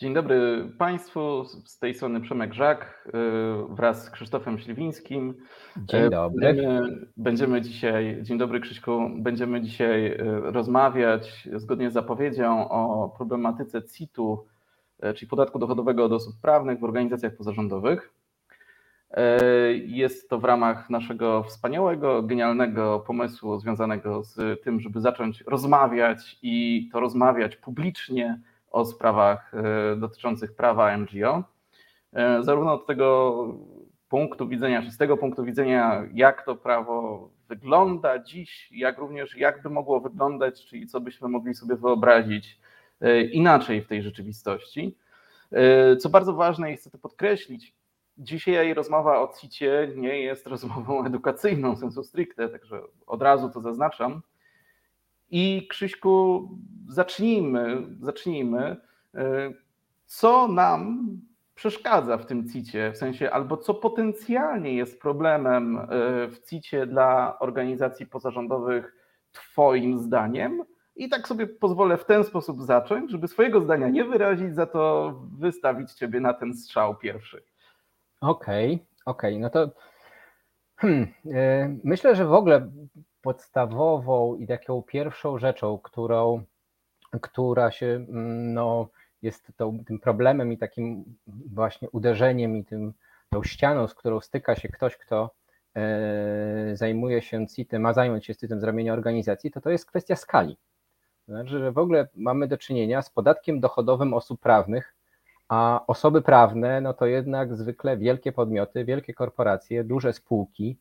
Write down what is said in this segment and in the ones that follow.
Dzień dobry Państwu, z tej strony Przemek Żak y, wraz z Krzysztofem Śliwińskim. Dzień Y, dobry. Będziemy, będziemy dzisiaj, dzień dobry Krzyśku, będziemy dzisiaj y, rozmawiać zgodnie z zapowiedzią o problematyce CIT-u, czyli podatku dochodowego od osób prawnych w organizacjach pozarządowych. Jest to w ramach naszego wspaniałego, genialnego pomysłu związanego z tym, żeby zacząć rozmawiać i to rozmawiać publicznie o sprawach e, dotyczących prawa NGO. E, Zarówno od tego punktu widzenia, czy z tego punktu widzenia, jak to prawo wygląda dziś, jak również jak by mogło wyglądać, czyli co byśmy mogli sobie wyobrazić e, inaczej w tej rzeczywistości. Co bardzo ważne i chcę to podkreślić, dzisiaj rozmowa o CIT-ie nie jest rozmową edukacyjną sensu stricte, także od razu to zaznaczam. I Krzyśku, zacznijmy, zacznijmy. E, Co nam przeszkadza w tym CIT-ie, w sensie albo co potencjalnie jest problemem e, w CIT-ie dla organizacji pozarządowych Twoim zdaniem? I tak sobie pozwolę w ten sposób zacząć, żeby swojego zdania nie wyrazić, za to wystawić Ciebie na ten strzał pierwszy. Okej, okej, no to hmm, e, myślę, że w ogóle podstawową i taką pierwszą rzeczą, którą, która się mm, no, jest tą, tym problemem i takim właśnie uderzeniem i tym, tą ścianą, z którą styka się ktoś, kto e, zajmuje się CIT-em, ma zająć się CIT-em z ramienia organizacji, to to jest kwestia skali. Znaczy, że w ogóle mamy do czynienia z podatkiem dochodowym osób prawnych, a osoby prawne, no to jednak zwykle wielkie podmioty, wielkie korporacje, duże spółki,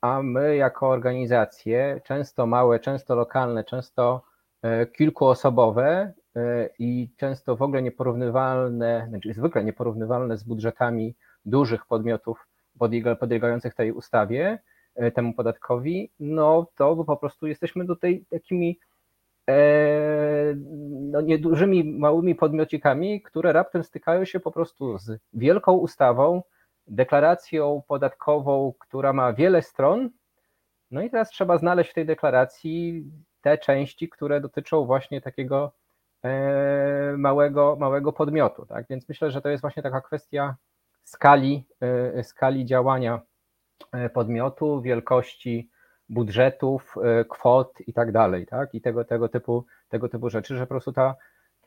a my jako organizacje, często małe, często lokalne, często e, kilkuosobowe e, i często w ogóle nieporównywalne, znaczy zwykle nieporównywalne z budżetami dużych podmiotów podlega- podlegających tej ustawie, e, temu podatkowi, no to po prostu jesteśmy tutaj takimi e, no, niedużymi, małymi podmiocikami, które raptem stykają się po prostu z wielką ustawą, deklaracją podatkową, która ma wiele stron. No i teraz trzeba znaleźć w tej deklaracji te części, które dotyczą właśnie takiego e, małego, małego podmiotu. Tak? Więc myślę, że to jest właśnie taka kwestia skali, e, skali działania e, podmiotu, wielkości budżetów, kwot i tak dalej, tak? I tego, tego, typu, tego typu rzeczy, że po prostu ta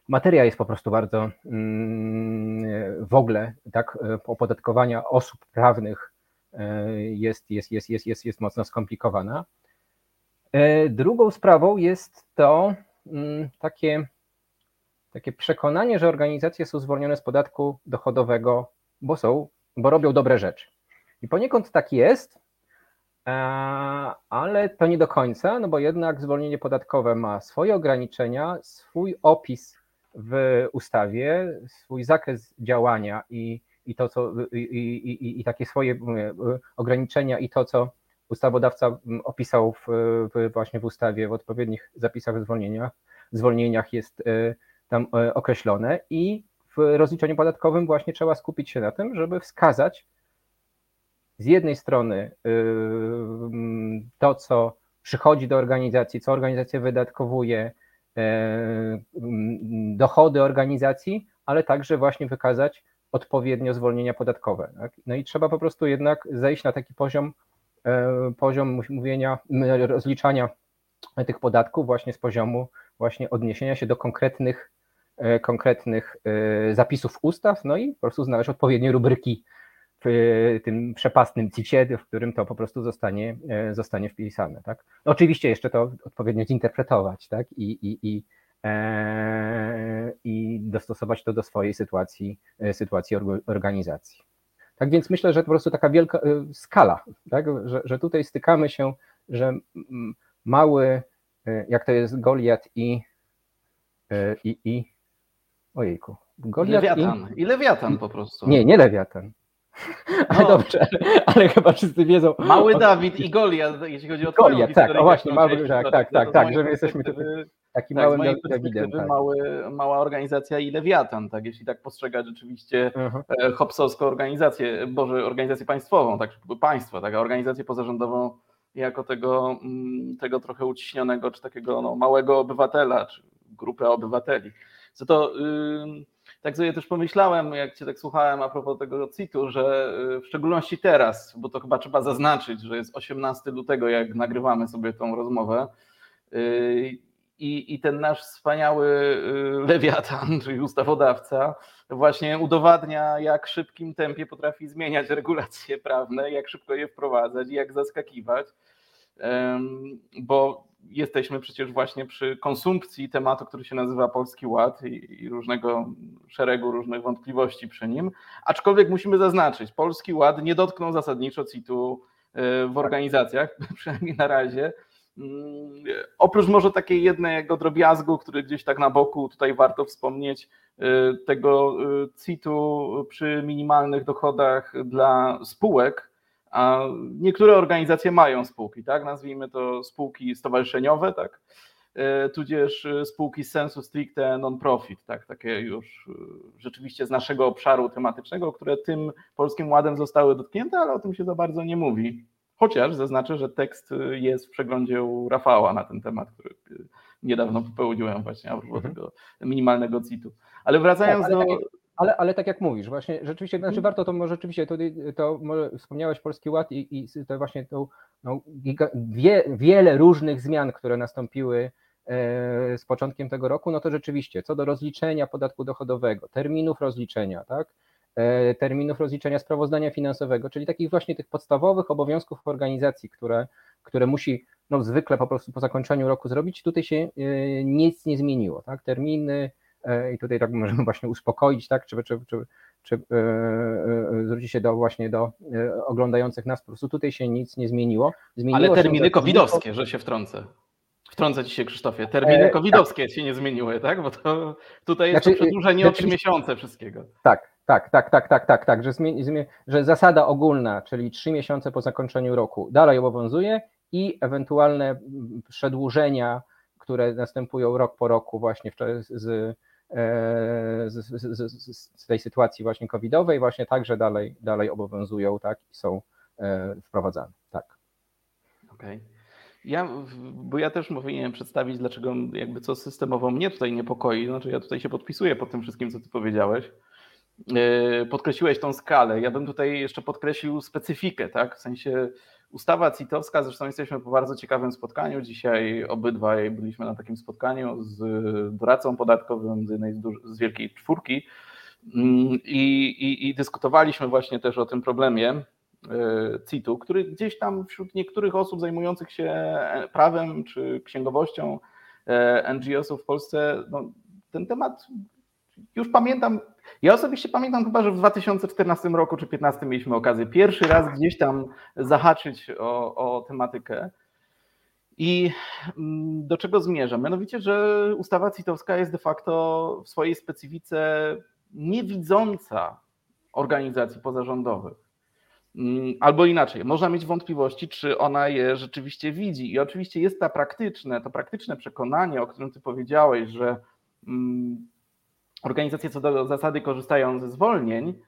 materia jest po prostu bardzo mm, w ogóle tak opodatkowania osób prawnych e, jest, jest, jest, jest, jest, jest mocno skomplikowana. E, Drugą sprawą jest to mm, takie, takie przekonanie, że organizacje są zwolnione z podatku dochodowego, bo są, bo robią dobre rzeczy. I poniekąd tak jest, E, ale to nie do końca, no bo jednak zwolnienie podatkowe ma swoje ograniczenia, swój opis w ustawie, swój zakres działania i, i to, co i, i, i, takie swoje mówię, ograniczenia i to, co ustawodawca opisał w, w właśnie w ustawie, w odpowiednich zapisach o zwolnieniach, jest e, tam e, określone i w rozliczeniu podatkowym właśnie trzeba skupić się na tym, żeby wskazać, z jednej strony yy, to, co przychodzi do organizacji, co organizacja wydatkowuje, dochody organizacji, ale także właśnie wykazać odpowiednio zwolnienia podatkowe. Tak? No i trzeba po prostu jednak zejść na taki poziom, yy, poziom mówienia, rozliczania tych podatków właśnie z poziomu właśnie odniesienia się do konkretnych, konkretnych zapisów ustaw, no i po prostu znaleźć odpowiednie rubryki w tym przepastnym CIT-ie, w którym to po prostu zostanie, zostanie wpisane. Tak? No oczywiście jeszcze to odpowiednio zinterpretować tak? I, i, i, e, i dostosować to do swojej sytuacji, sytuacji organizacji. Tak więc myślę, że po prostu taka wielka skala, tak? że, że tutaj stykamy się że mały, jak to jest Goliat i, i, i ojejku, Goliat Lewiatan. I... I Lewiatan po prostu. Nie, nie Lewiatan. Ale no. dobrze, ale, chyba wszyscy wiedzą. Mały Dawid i Goliat, jeśli chodzi o Goliat, tak, o właśnie, mały, tak, tak, tak, tak, że my jesteśmy tu taki tak, małym Dawidem. Tak. Mały, mała organizacja i Lewiatan, tak, jeśli tak postrzegać rzeczywiście uh-huh. hopsowską organizację, Boże, organizację państwową, tak, państwo, tak, organizację pozarządową jako tego, mm, tego trochę uciśnionego, czy takiego no, małego obywatela, czy grupę obywateli. Co to... Yy, tak sobie też pomyślałem, jak Cię tak słuchałem a propos tego CIT-u, że y, w szczególności teraz, bo to chyba trzeba zaznaczyć, że jest 18 lutego, jak nagrywamy sobie tą rozmowę, y, i, i ten nasz wspaniały y, lewiatan, czyli ustawodawca, właśnie udowadnia, jak szybkim tempie potrafi zmieniać regulacje prawne, jak szybko je wprowadzać i jak zaskakiwać. Bo jesteśmy przecież właśnie przy konsumpcji tematu, który się nazywa Polski Ład i, i, różnego szeregu różnych wątpliwości przy nim. Aczkolwiek musimy zaznaczyć, Polski Ład nie dotknął zasadniczo CIT-u e, w organizacjach, przynajmniej na razie. Mm, oprócz może takiej jednego drobiazgu, który gdzieś tak na boku tutaj warto wspomnieć, e, tego e, CIT-u przy minimalnych dochodach dla spółek, a niektóre organizacje mają spółki, tak? Nazwijmy to spółki stowarzyszeniowe, tak? E, tudzież e, spółki z sensu stricte non-profit, tak? takie już e, rzeczywiście z naszego obszaru tematycznego, które tym polskim ładem zostały dotknięte, ale o tym się za bardzo nie mówi. Chociaż zaznaczę, że tekst jest w przeglądzie u Rafała na ten temat, który niedawno popełniłem właśnie a propos mhm. tego minimalnego CIT-u. Ale wracając tak, ale do... Ale, ale tak jak mówisz, właśnie rzeczywiście, znaczy mhm. warto to może rzeczywiście, to, to może wspomniałeś Polski Ład i, i to właśnie to, no, giga, wie, wiele różnych zmian, które nastąpiły e, z początkiem tego roku, no to rzeczywiście, co do rozliczenia podatku dochodowego, terminów rozliczenia, tak, e, terminów rozliczenia sprawozdania finansowego, czyli takich właśnie tych podstawowych obowiązków organizacji, które, które musi no, zwykle po prostu po zakończeniu roku zrobić, tutaj się e, nic nie zmieniło, tak, terminy, i tutaj tak możemy właśnie uspokoić, tak, czy, czy, czy, czy e, e, zwrócić się do właśnie do oglądających nas, po prostu tutaj się nic nie zmieniło. zmieniło Ale terminy się, covidowskie, że się wtrącę. Wtrącę ci się, Krzysztofie. Terminy covidowskie tak. się nie zmieniły, tak? Bo to tutaj jest znaczy, to przedłużenie o trzy miesiące wszystkiego. Tak, tak, tak, tak, tak, tak, tak, że, zmieni, że zasada ogólna, czyli trzy miesiące po zakończeniu roku dalej obowiązuje i ewentualne przedłużenia, które następują rok po roku właśnie z, E, z, z, z, tej sytuacji właśnie covidowej właśnie także dalej, dalej obowiązują tak, i są e, wprowadzane. Tak. Okej. Okay. Ja, bo ja też powinienem przedstawić, dlaczego jakby co systemowo mnie tutaj niepokoi. Znaczy ja tutaj się podpisuję pod tym wszystkim, co ty powiedziałeś. E, podkreśliłeś tą skalę. Ja bym tutaj jeszcze podkreślił specyfikę, tak? W sensie Ustawa CIT-owska, zresztą jesteśmy po bardzo ciekawym spotkaniu. Dzisiaj obydwaj byliśmy na takim spotkaniu z doradcą podatkowym z jednej z, z wielkiej czwórki mm, i, i, i dyskutowaliśmy właśnie też o tym problemie e, CIT-u, który gdzieś tam wśród niektórych osób zajmujących się prawem czy księgowością e, NGO-sów w Polsce, no, ten temat już pamiętam, ja osobiście pamiętam chyba, że w 2014 roku czy 2015 mieliśmy okazję pierwszy raz gdzieś tam zahaczyć o, o tematykę. I mm, do czego zmierzam? Mianowicie, że ustawa CIT-owska jest de facto w swojej specyfice niewidząca organizacji pozarządowych. Mm, albo inaczej, można mieć wątpliwości, czy ona je rzeczywiście widzi. I oczywiście jest to praktyczne, to praktyczne przekonanie, o którym ty powiedziałeś, że mm, organizacje co do zasady korzystają ze zwolnień,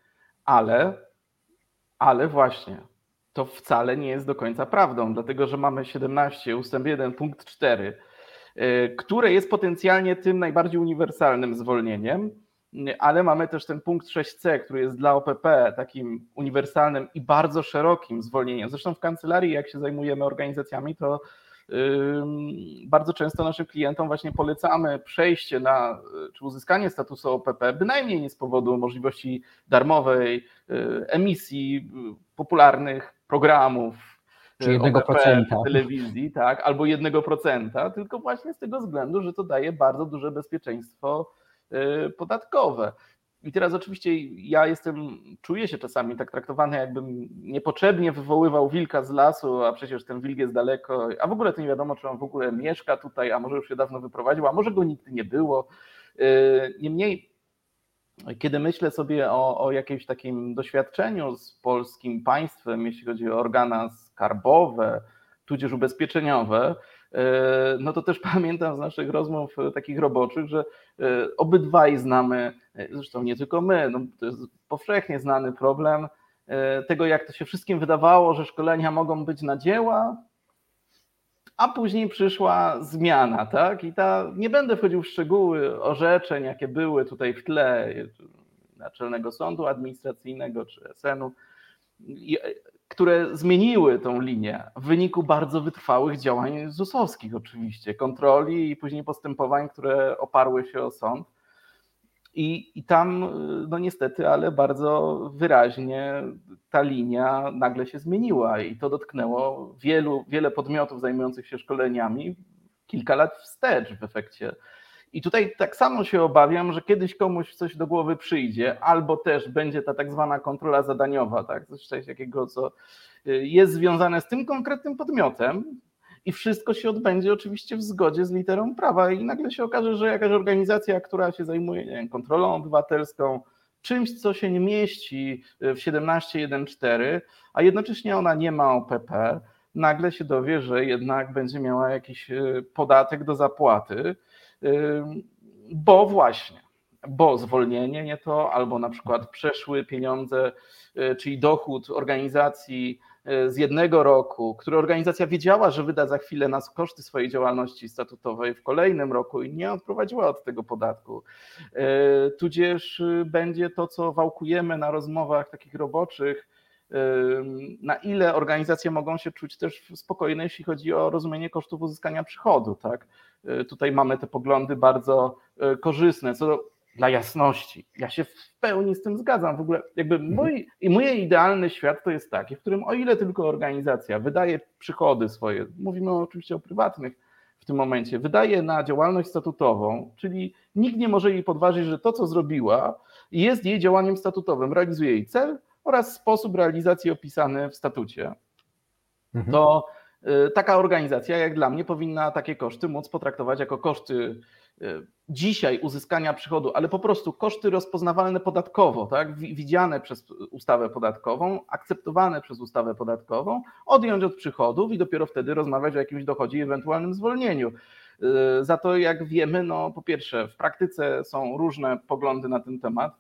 ale, ale właśnie to wcale nie jest do końca prawdą, dlatego że mamy 17 ustęp 1 punkt 4, y, które jest potencjalnie tym najbardziej uniwersalnym zwolnieniem, ale mamy też ten punkt 6c, który jest dla OPP takim uniwersalnym i bardzo szerokim zwolnieniem. Zresztą w kancelarii, jak się zajmujemy organizacjami, to bardzo często naszym klientom właśnie polecamy przejście na, czy uzyskanie statusu OPP, bynajmniej nie z powodu możliwości darmowej y, emisji y, popularnych programów, y, czy jednego procenta telewizji, tak, albo jednego procenta, tylko właśnie z tego względu, że to daje bardzo duże bezpieczeństwo podatkowe. I teraz oczywiście ja jestem, czuję się czasami tak traktowany, jakbym niepotrzebnie wywoływał wilka z lasu, a przecież ten wilk jest daleko, a w ogóle to nie wiadomo, czy on w ogóle mieszka tutaj, a może już się dawno wyprowadził, a może go nigdy nie było. Niemniej, kiedy myślę sobie o, o jakimś takim doświadczeniu z polskim państwem, jeśli chodzi o organa skarbowe, tudzież ubezpieczeniowe, no to też pamiętam z naszych rozmów e, takich roboczych, że e, obydwaj znamy, zresztą nie tylko my, no to jest powszechnie znany problem tego, jak to się wszystkim wydawało, że szkolenia mogą być na dzieła, a później przyszła zmiana, tak? I ta, nie będę wchodził w szczegóły orzeczeń, jakie były tutaj w tle Naczelnego Sądu Administracyjnego czy SN-u które zmieniły tą linię w wyniku bardzo wytrwałych działań ZUS-owskich oczywiście, kontroli i później postępowań, które oparły się o sąd. I, I tam, no niestety, ale bardzo wyraźnie ta linia nagle się zmieniła i to dotknęło wielu, wiele podmiotów zajmujących się szkoleniami kilka lat wstecz w efekcie i tutaj tak samo się obawiam, że kiedyś komuś coś do głowy przyjdzie, albo też będzie ta tak zwana kontrola zadaniowa, tak? coś takiego, co y, jest związane z tym konkretnym podmiotem, i wszystko się odbędzie oczywiście w zgodzie z literą prawa. I nagle się okaże, że jakaś organizacja, która się zajmuje wiem, kontrolą obywatelską, czymś, co się nie mieści w 17.1.4, a jednocześnie ona nie ma OPP, nagle się dowie, że jednak będzie miała jakiś y, podatek do zapłaty bo właśnie, bo zwolnienie nie to, albo na przykład przeszły pieniądze, y, czyli dochód organizacji y, z jednego roku, który organizacja wiedziała, że wyda za chwilę na koszty swojej działalności statutowej w kolejnym roku i nie odprowadziła od tego podatku. Y, tudzież będzie to, co wałkujemy na rozmowach takich roboczych, na ile organizacje mogą się czuć też spokojne, jeśli chodzi o rozumienie kosztów uzyskania przychodu. Tak? Y, tutaj mamy te poglądy bardzo y, korzystne. Co do, dla jasności, ja się w pełni z tym zgadzam. W ogóle jakby mhm. mój, i mój idealny świat to jest taki, w którym o ile tylko organizacja wydaje przychody swoje, mówimy oczywiście o prywatnych w tym momencie, wydaje na działalność statutową, czyli nikt nie może jej podważyć, że to, co zrobiła, jest jej działaniem statutowym, realizuje jej cel, oraz sposób realizacji opisany w statucie, mhm. to taka organizacja, jak dla mnie, powinna takie koszty móc potraktować jako koszty y, dzisiaj uzyskania przychodu, ale po prostu koszty rozpoznawalne podatkowo, tak, widziane przez ustawę podatkową, akceptowane przez ustawę podatkową, odjąć od przychodów i dopiero wtedy rozmawiać o jakimś dochodzie i ewentualnym zwolnieniu. Y, za to, jak wiemy, no po pierwsze, w praktyce są różne poglądy na ten temat.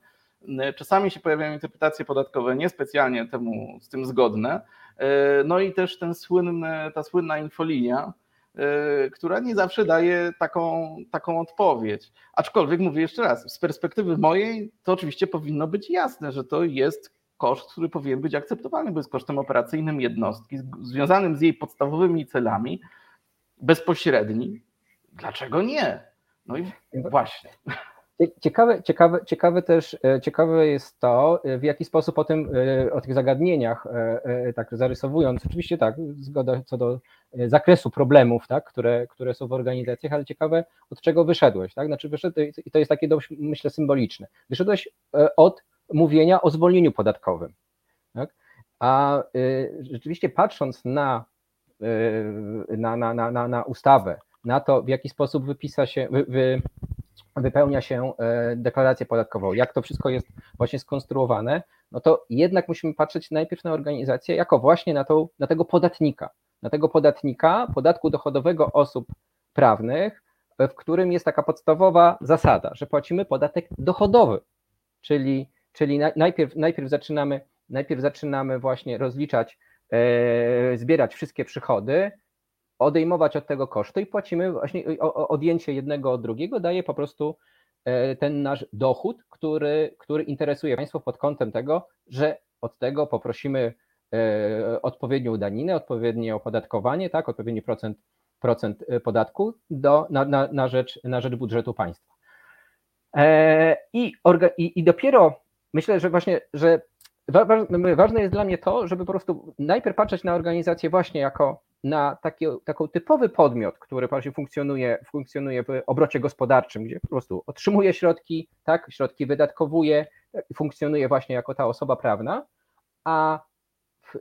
Czasami się pojawiają interpretacje podatkowe niespecjalnie temu z tym zgodne. E, no i też ten słynny, ta słynna infolinia, e, która nie zawsze daje taką, taką odpowiedź. Aczkolwiek mówię jeszcze raz, z perspektywy mojej to oczywiście powinno być jasne, że to jest koszt, który powinien być akceptowalny, bo jest kosztem operacyjnym jednostki, związanym z jej podstawowymi celami, bezpośredni. Dlaczego nie? No i właśnie. Ciekawe, ciekawe, ciekawe też e, ciekawe jest to, e, w jaki sposób o tym, e, o tych zagadnieniach, tak zarysowując, oczywiście tak, zgoda co do zakresu problemów, tak, które, które są w organizacjach, ale ciekawe, od czego wyszedłeś, tak? Znaczy wyszedł, i to jest takie dość, myślę, symboliczne. Wyszedłeś od mówienia o zwolnieniu podatkowym. Tak? A rzeczywiście patrząc na, na, na, na, na ustawę, na to, w jaki sposób wypisa się, wy, wy, wypełnia się e, deklarację podatkową, jak to wszystko jest właśnie skonstruowane, no to jednak musimy patrzeć najpierw na organizację jako właśnie na, tą, na tego podatnika, na tego podatnika podatku dochodowego osób prawnych, w którym jest taka podstawowa zasada, że płacimy podatek dochodowy, czyli, czyli najpierw, najpierw, zaczynamy, najpierw zaczynamy właśnie rozliczać, e, zbierać wszystkie przychody, odejmować od tego koszty i płacimy właśnie odjęcie jednego od drugiego daje po prostu e, ten nasz dochód, który, który interesuje Państwo pod kątem tego, że od tego poprosimy e, odpowiednią daninę, odpowiednie opodatkowanie, tak, odpowiedni procent, procent e, podatku do, na, na, na, rzecz, na rzecz budżetu państwa. I, i, I dopiero myślę, że właśnie, że ważne jest dla mnie to, żeby po prostu najpierw patrzeć na organizację właśnie jako na taki, taką typowy podmiot, który właśnie funkcjonuje, funkcjonuje w obrocie gospodarczym, gdzie po prostu otrzymuje środki, tak, środki wydatkowuje, funkcjonuje właśnie jako ta osoba prawna, a w,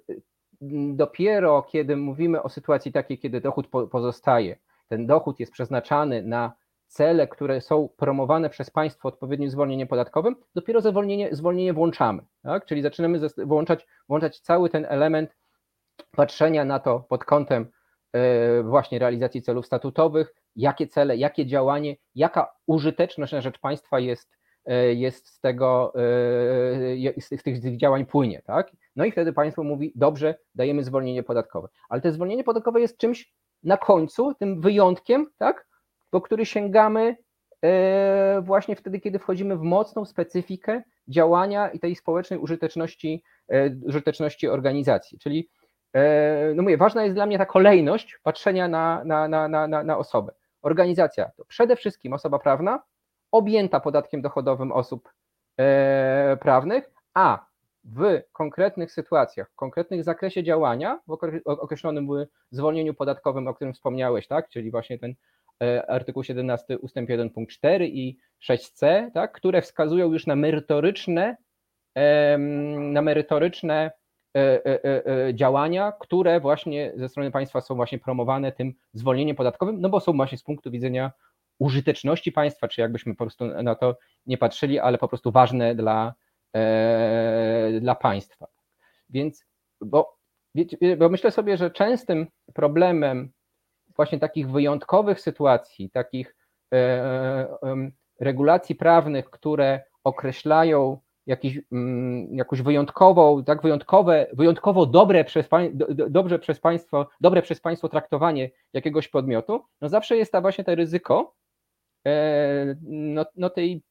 dopiero kiedy mówimy o sytuacji takiej, kiedy dochód po, pozostaje, ten dochód jest przeznaczany na cele, które są promowane przez państwo odpowiednim zwolnieniem podatkowym, dopiero zwolnienie, zwolnienie włączamy. Tak? Czyli zaczynamy włączać, włączać cały ten element patrzenia na to pod kątem e, właśnie realizacji celów statutowych, jakie cele, jakie działanie, jaka użyteczność na rzecz państwa jest, e, jest z tego, e, z tych działań płynie, tak? No i wtedy państwo mówi, dobrze, dajemy zwolnienie podatkowe. Ale to zwolnienie podatkowe jest czymś na końcu, tym wyjątkiem, tak? Po który sięgamy właśnie wtedy, kiedy wchodzimy w mocną specyfikę działania i tej społecznej użyteczności, użyteczności organizacji. Czyli no mówię, ważna jest dla mnie ta kolejność patrzenia na, na, na, na, na osobę. Organizacja to przede wszystkim osoba prawna, objęta podatkiem dochodowym osób e, prawnych, a w konkretnych sytuacjach, w konkretnych zakresie działania, w określonym zwolnieniu podatkowym, o którym wspomniałeś, tak, czyli właśnie ten e, artykuł 17 ustęp 1 punkt 4 i 6c, tak, które wskazują już na merytoryczne, na merytoryczne E, e, e, działania, które właśnie ze strony państwa są właśnie promowane tym zwolnieniem podatkowym, no bo są właśnie z punktu widzenia użyteczności państwa, czy jakbyśmy po prostu na to nie patrzyli, ale po prostu ważne dla, dla państwa. Więc, bo, bo myślę sobie, że częstym problemem właśnie takich wyjątkowych sytuacji, takich regulacji prawnych, które określają jakiś, mm, jakąś wyjątkową, tak, wyjątkowe, wyjątkowo dobre przez, do, dobrze przez państwo, dobre przez państwo traktowanie jakiegoś podmiotu, no zawsze jest ta właśnie to ryzyko e, no, no tej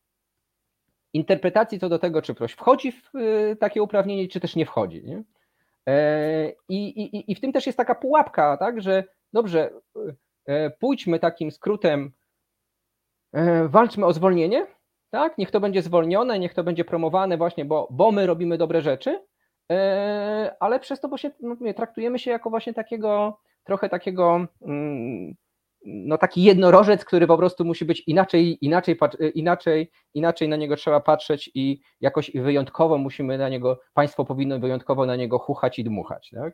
interpretacji co do tego, czy ktoś wchodzi w e, takie uprawnienie, czy też nie wchodzi. Nie? E, I, i, I w tym też jest taka pułapka, tak, że dobrze, pójdźmy takim skrótem, walczmy o zwolnienie, tak? Niech to będzie zwolnione, niech to będzie promowane właśnie, bo, bo my robimy dobre rzeczy, e, ale przez to właśnie no, traktujemy się jako właśnie takiego, trochę takiego, mm, no taki jednorożec, który po prostu musi być inaczej, inaczej, inaczej, inaczej na niego trzeba patrzeć i jakoś wyjątkowo musimy na niego, państwo powinno wyjątkowo na niego chuchać i dmuchać, tak?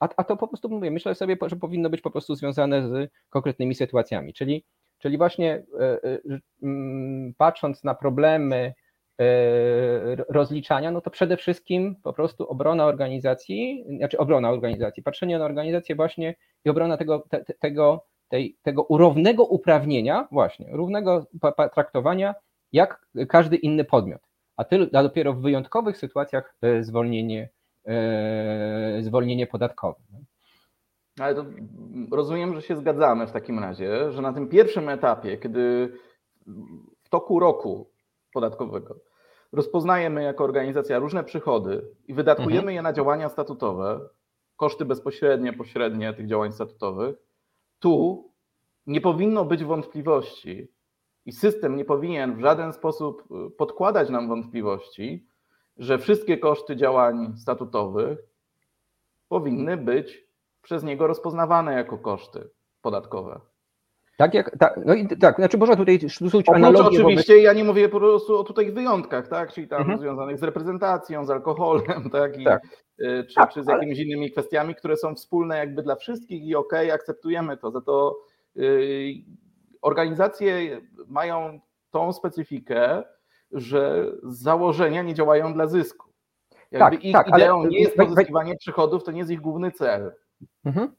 A, a to po prostu mówię, myślę sobie, że powinno być po prostu związane z konkretnymi sytuacjami, czyli Czyli właśnie e, e, mm, patrząc na problemy e, rozliczania, no to przede wszystkim po prostu obrona organizacji, znaczy obrona organizacji, patrzenie na organizację właśnie i obrona tego, te, tego, tej, tego równego uprawnienia, właśnie, równego traktowania jak każdy inny podmiot. A, tyl, a dopiero w wyjątkowych sytuacjach zwolnienie, zwolnienie podatkowe. Ale to rozumiem, że się zgadzamy w takim razie, że na tym pierwszym etapie, kiedy w toku roku podatkowego rozpoznajemy jako organizacja różne przychody i wydatkujemy mhm. je na działania statutowe, koszty bezpośrednie, pośrednie tych działań statutowych, tu nie powinno być wątpliwości i system nie powinien w żaden sposób podkładać nam wątpliwości, że wszystkie koszty działań statutowych powinny być przez niego rozpoznawane jako koszty podatkowe. Tak, jak, tak, no i tak, znaczy można tutaj stosować analogię. Oczywiście ja nie mówię po prostu o tutaj wyjątkach, tak, czyli tam mhm. związanych z reprezentacją, z alkoholem, tak, i, tak. Y, czy, tak, czy z jakimiś ale... innymi kwestiami, które są wspólne jakby dla wszystkich i okej, okay, akceptujemy to, za to yy, organizacje mają tą specyfikę, że z założenia nie działają dla zysku. Jakby tak, ich tak, ideą ale... nie jest pozyskiwanie przychodów, to nie jest ich główny cel. Mhm.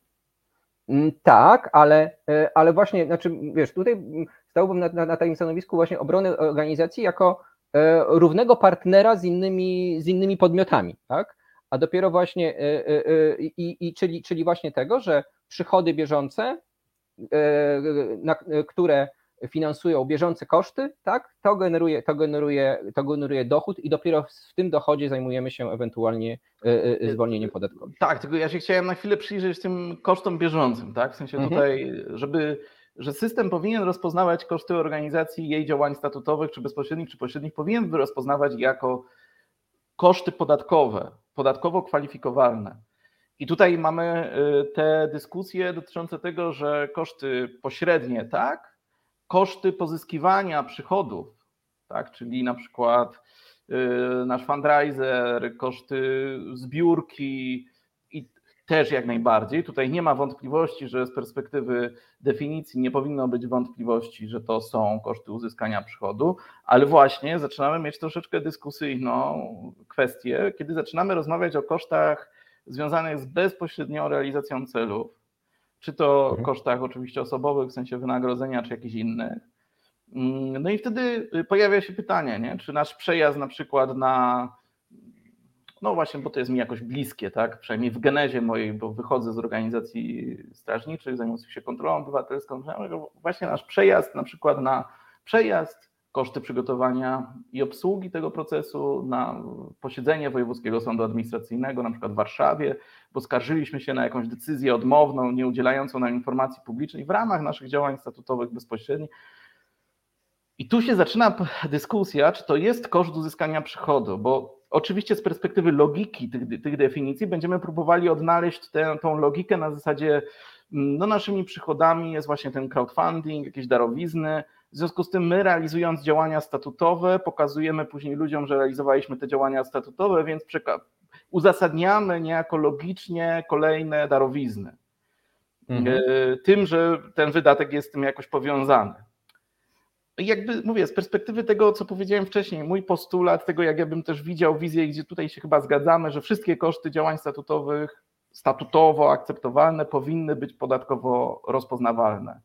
Mm, tak, ale, e, ale właśnie, znaczy, wiesz, tutaj stałbym na, na, na takim stanowisku właśnie obrony organizacji jako e, równego partnera z innymi, z innymi podmiotami, tak? A dopiero właśnie, e, i, i, czyli, czyli właśnie tego, że przychody bieżące, na, które finansują bieżące koszty, tak, to generuje, to generuje, to generuje dochód i dopiero w tym dochodzie zajmujemy się ewentualnie e, e, zwolnieniem podatkowym. Tak, tylko ja się chciałem na chwilę przyjrzeć tym kosztom bieżącym, tak, w sensie mhm. tutaj, żeby, że system powinien rozpoznawać koszty organizacji, jej działań statutowych, czy bezpośrednich, czy pośrednich, powinien rozpoznawać jako koszty podatkowe, podatkowo kwalifikowalne. I tutaj mamy te dyskusje dotyczące tego, że koszty pośrednie, tak, pozyskiwania przychodów, tak, czyli na przykład nasz fundraiser, koszty zbiórki, też jak najbardziej. Tutaj nie ma wątpliwości, że z perspektywy definicji nie powinno być wątpliwości, że to są koszty uzyskania przychodu, ale właśnie zaczynamy mieć troszeczkę dyskusyjną kwestię, kiedy zaczynamy rozmawiać o kosztach związanych z bezpośrednią realizacją celów, czy to mhm. kosztach oczywiście osobowych, w sensie wynagrodzenia, czy jakichś innych. No i wtedy pojawia się pytanie, nie? czy nasz przejazd na przykład na no właśnie, bo to jest mi jakoś bliskie, tak? Przynajmniej w genezie mojej, bo wychodzę z organizacji strażniczych zajmujących się kontrolą obywatelską. Właśnie nasz przejazd, na przykład na przejazd, koszty przygotowania i obsługi tego procesu na posiedzenie Wojewódzkiego Sądu Administracyjnego, na przykład w Warszawie, bo skarżyliśmy się na jakąś decyzję odmowną, nieudzielającą nam informacji publicznej w ramach naszych działań statutowych bezpośrednich. I tu się zaczyna dyskusja, czy to jest koszt uzyskania przychodu, bo Oczywiście z perspektywy logiki tych, tych definicji będziemy próbowali odnaleźć tę, tą logikę na zasadzie, mm, no naszymi przychodami jest właśnie ten crowdfunding, jakieś darowizny. W związku z tym my realizując działania statutowe, pokazujemy później ludziom, że realizowaliśmy te działania statutowe, więc uzasadniamy niejako logicznie kolejne darowizny. Mhm. E, tym, że ten wydatek jest z tym jakoś powiązany jakby mówię, z perspektywy tego, co powiedziałem wcześniej, mój postulat tego, jak ja bym też widział wizję, gdzie tutaj się chyba zgadzamy, że wszystkie koszty działań statutowych, statutowo akceptowalne powinny być podatkowo rozpoznawalne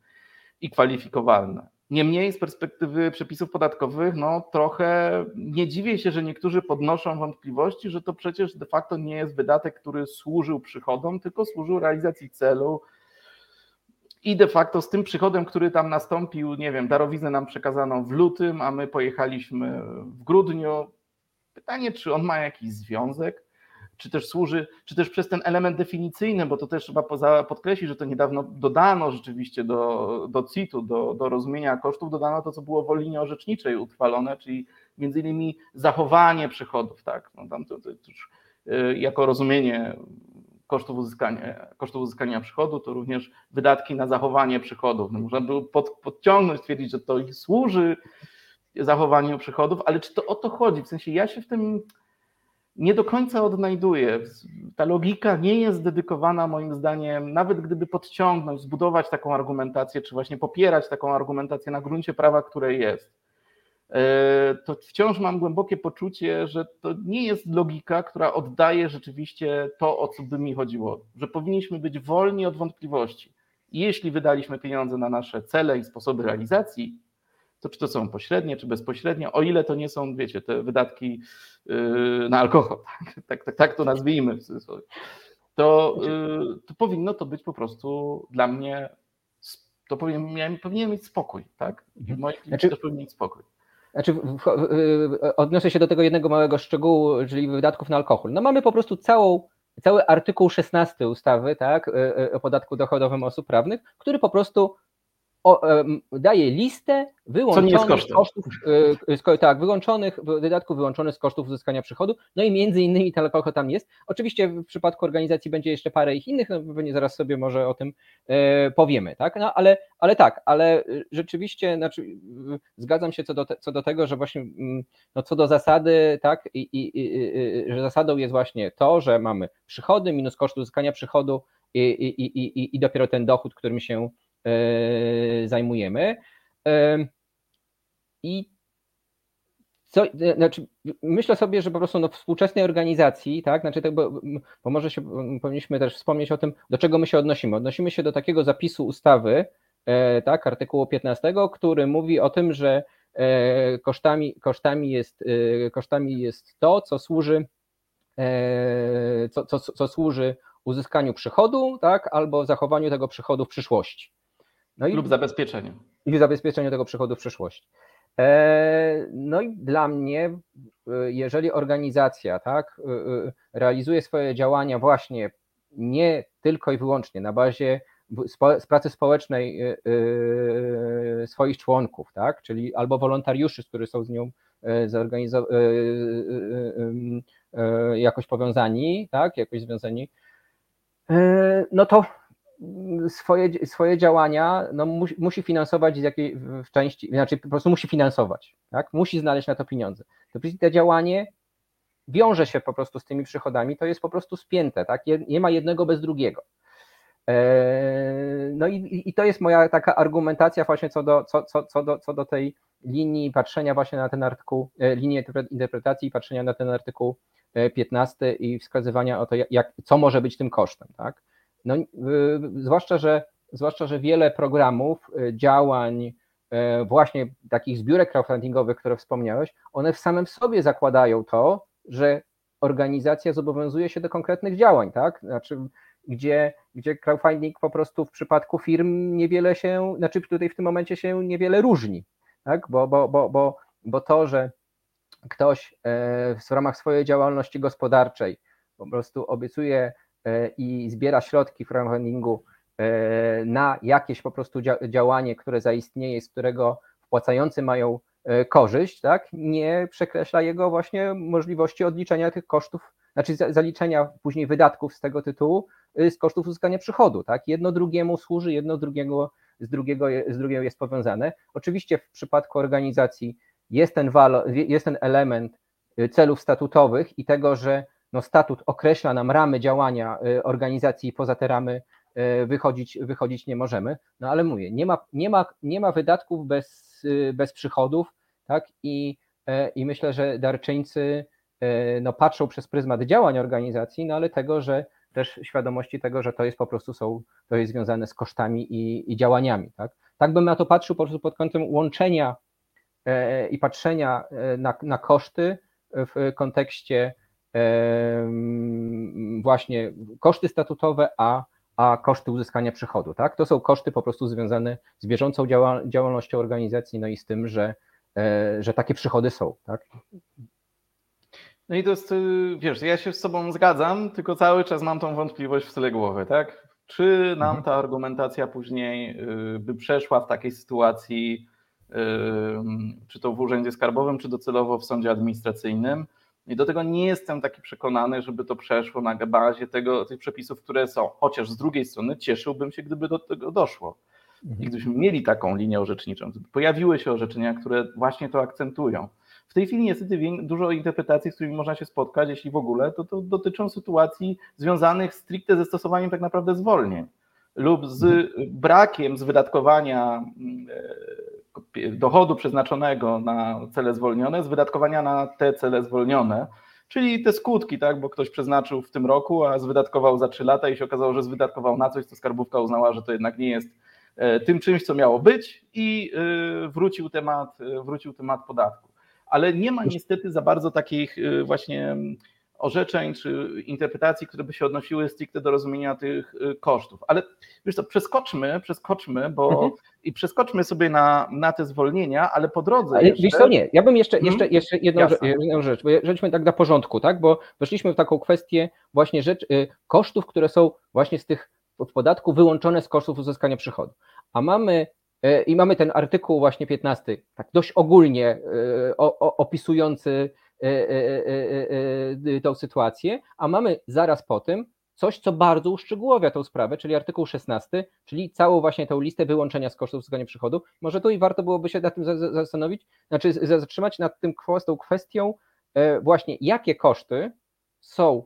i kwalifikowalne. Niemniej z perspektywy przepisów podatkowych, no trochę nie dziwię się, że niektórzy podnoszą wątpliwości, że to przecież de facto nie jest wydatek, który służył przychodom, tylko służył realizacji celu, i de facto z tym przychodem, który tam nastąpił, nie wiem, darowiznę nam przekazano w lutym, a my pojechaliśmy w grudniu. Pytanie, czy on ma jakiś związek, czy też służy, czy też przez ten element definicyjny, bo to też trzeba podkreślić, że to niedawno dodano rzeczywiście do, do CIT-u, do, do rozumienia kosztów, dodano to, co było w linie orzeczniczej utrwalone, czyli między innymi zachowanie przychodów, tak, no tam to, to, to już, y, jako rozumienie kosztów uzyskania, kosztów uzyskania przychodu, to również wydatki na zachowanie przychodów. No można by pod, podciągnąć, stwierdzić, że to służy zachowaniu przychodów, ale czy to o to chodzi? W sensie ja się w tym nie do końca odnajduję. Ta logika nie jest dedykowana moim zdaniem, nawet gdyby podciągnąć, zbudować taką argumentację, czy właśnie popierać taką argumentację na gruncie prawa, które jest E, to wciąż mam głębokie poczucie, że to nie jest logika, która oddaje rzeczywiście to, o co by mi chodziło, że powinniśmy być wolni od wątpliwości. Jeśli wydaliśmy pieniądze na nasze cele i sposoby realizacji, to czy to są pośrednie, czy bezpośrednie, o ile to nie są, wiecie, te wydatki yy, na alkohol, tak, tak, tak, tak to nazwijmy, to, yy, to powinno to być po prostu dla mnie, to powinien, powinien mieć spokój, tak? Mhm. Moi znaczy, też powinien mieć spokój. Znaczy, odniosę się do tego jednego małego szczegółu, czyli wydatków na alkohol. No mamy po prostu całą, cały artykuł 16 ustawy tak, e, e, o podatku dochodowym osób prawnych, który po prostu o, daje listę wyłączonych kosztów, e, tak, wyłączonych wydatków wyłączonych z kosztów uzyskania przychodu, no i między innymi ten alkohol tam jest. Oczywiście w przypadku organizacji będzie jeszcze parę ich innych, no pewnie zaraz sobie może o tym powiemy, tak, no ale, ale tak, ale rzeczywiście, znaczy, zgadzam się co do, te, co do tego, że właśnie mm, no co do zasady, tak, i, i, i, że zasadą jest właśnie to, że mamy przychody minus koszt uzyskania przychodu i, i, i, i dopiero ten dochód, którym się E, zajmujemy. E, I co, e, znaczy, myślę sobie, że po prostu no, współczesnej organizacji, tak, znaczy, to, bo, bo może się, powinniśmy też wspomnieć o tym, do czego my się odnosimy. Odnosimy się do takiego zapisu ustawy, tak, artykułu 15, który mówi o tym, że kosztami, kosztami, jest, kosztami jest to, co służy, co, co, co służy uzyskaniu przychodu, tak, albo zachowaniu tego przychodu w przyszłości. No i, lub zabezpieczeniu. I zabezpieczeniu tego przychodu w przyszłości. E, no i dla mnie, e, jeżeli organizacja tak, e, realizuje swoje działania właśnie nie tylko i wyłącznie na bazie z pracy społecznej swoich członków, tak, czyli albo wolontariuszy, którzy są z nią jakoś powiązani, tak, jakoś związani, no to swoje, swoje działania no, musi, musi finansować z jakiej w części, znaczy po prostu musi finansować, tak? musi znaleźć na to pieniądze. To to działanie wiąże się po prostu z tymi przychodami, to jest po prostu spięte, tak? nie ma jednego bez drugiego. No i, i to jest moja taka argumentacja właśnie co do, co, co, co, do, co do tej linii patrzenia właśnie na ten artykuł, e, linii interpretacji i patrzenia na ten artykuł 15 e, i wskazywania o to, jak, co może być tym kosztem. Tak? No, zwłaszcza, że, zwłaszcza, że wiele programów, e, działań, właśnie takich zbiórek crowdfundingowych, które wspomniałeś, one w samym sobie zakładają to, że organizacja zobowiązuje się do konkretnych działań, tak? Znaczy, gdzie, gdzie crowdfunding po prostu w przypadku firm niewiele się, znaczy tutaj w tym momencie się niewiele różni, tak? Bo, bo, bo, bo, bo to, że ktoś e, w ramach swojej działalności gospodarczej po prostu obiecuje i zbiera środki crowdfundingu e, na jakieś po prostu działanie, które zaistnieje, z którego wpłacający mają korzyść, tak, nie przekreśla jego właśnie możliwości odliczenia tych kosztów, znaczy zaliczenia później wydatków z tego tytułu z kosztów uzyskania przychodu, tak, jedno drugiemu służy, jedno drugiego z, drugiego, z drugiego jest powiązane. Oczywiście w przypadku organizacji jest ten, walor, jest ten element celów statutowych i tego, że no statut określa nam ramy działania y, organizacji i poza te ramy y, wychodzić, wychodzić nie możemy. No ale mówię, nie ma, nie ma, nie ma wydatków bez, bez przychodów, tak? I, I myślę, że darczyńcy no, patrzą przez pryzmat działań organizacji, no ale tego, że też świadomości tego, że to jest po prostu są, to jest związane z kosztami i, i działaniami. Tak? tak bym na to patrzył po prostu pod kątem łączenia e, i patrzenia e, na, na koszty w kontekście e, właśnie koszty statutowe, a, a koszty uzyskania przychodu. Tak? To są koszty po prostu związane z bieżącą działalnością organizacji, no i z tym, że, e, że takie przychody są. Tak? No i to jest, y, wiesz, ja się z sobą zgadzam, tylko cały czas mam tą wątpliwość w tyle głowy, tak? Czy nam mhm. ta argumentacja później y, by przeszła w takiej sytuacji, czy to w urzędzie skarbowym, czy docelowo w sądzie administracyjnym? I do tego nie jestem taki przekonany, żeby to przeszło na bazie tego, tych przepisów, które są. Chociaż z drugiej strony cieszyłbym się, gdyby do tego doszło. I mhm. gdybyśmy mieli taką linię orzeczniczą, pojawiły się orzeczenia, które właśnie to akcentują. W tej chwili niestety dużo interpretacji, z którymi można się spotkać, jeśli w ogóle, to, to dotyczą sytuacji związanych stricte ze stosowaniem tak naprawdę zwolnień lub z mhm. brakiem z wydatkowania e, dochodu przeznaczonego na cele zwolnione, z wydatkowania na te cele zwolnione, czyli te skutki, tak, bo ktoś przeznaczył w tym roku, a zwydatkował za 3 lata i się okazało, że zwydatkował na coś, co skarbówka uznała, że to jednak nie jest e, tym czymś, co miało być i e, wrócił temat, wrócił temat podatku. Ale nie ma niestety za bardzo takich właśnie orzeczeń czy interpretacji, które by się odnosiły stricte do rozumienia tych y, kosztów. Ale wiesz co, przeskoczmy, przeskoczmy, bo mhm. i przeskoczmy sobie na, na te zwolnienia, ale po drodze. Ale jeszcze... Wiesz co, nie, ja bym jeszcze, mhm. jeszcze, jeszcze jedną, rzecz, jedną rzecz, bo żeśmy tak dla porządku, tak? Bo weszliśmy w taką kwestię właśnie rzecz, y, kosztów, które są właśnie z tych w podatku wyłączone z kosztów uzyskania przychodu. A mamy E, I mamy ten artykuł właśnie 15, tak dość ogólnie opisujący tą sytuację, a mamy zaraz po tym coś, co bardzo uszczegółowia tą sprawę, czyli artykuł 16, czyli całą właśnie tą listę wyłączenia z kosztów uzyskania przychodu. Może tu i warto byłoby się nad tym zastanowić, znaczy zatrzymać nad tym, tą kwestią właśnie, jakie koszty są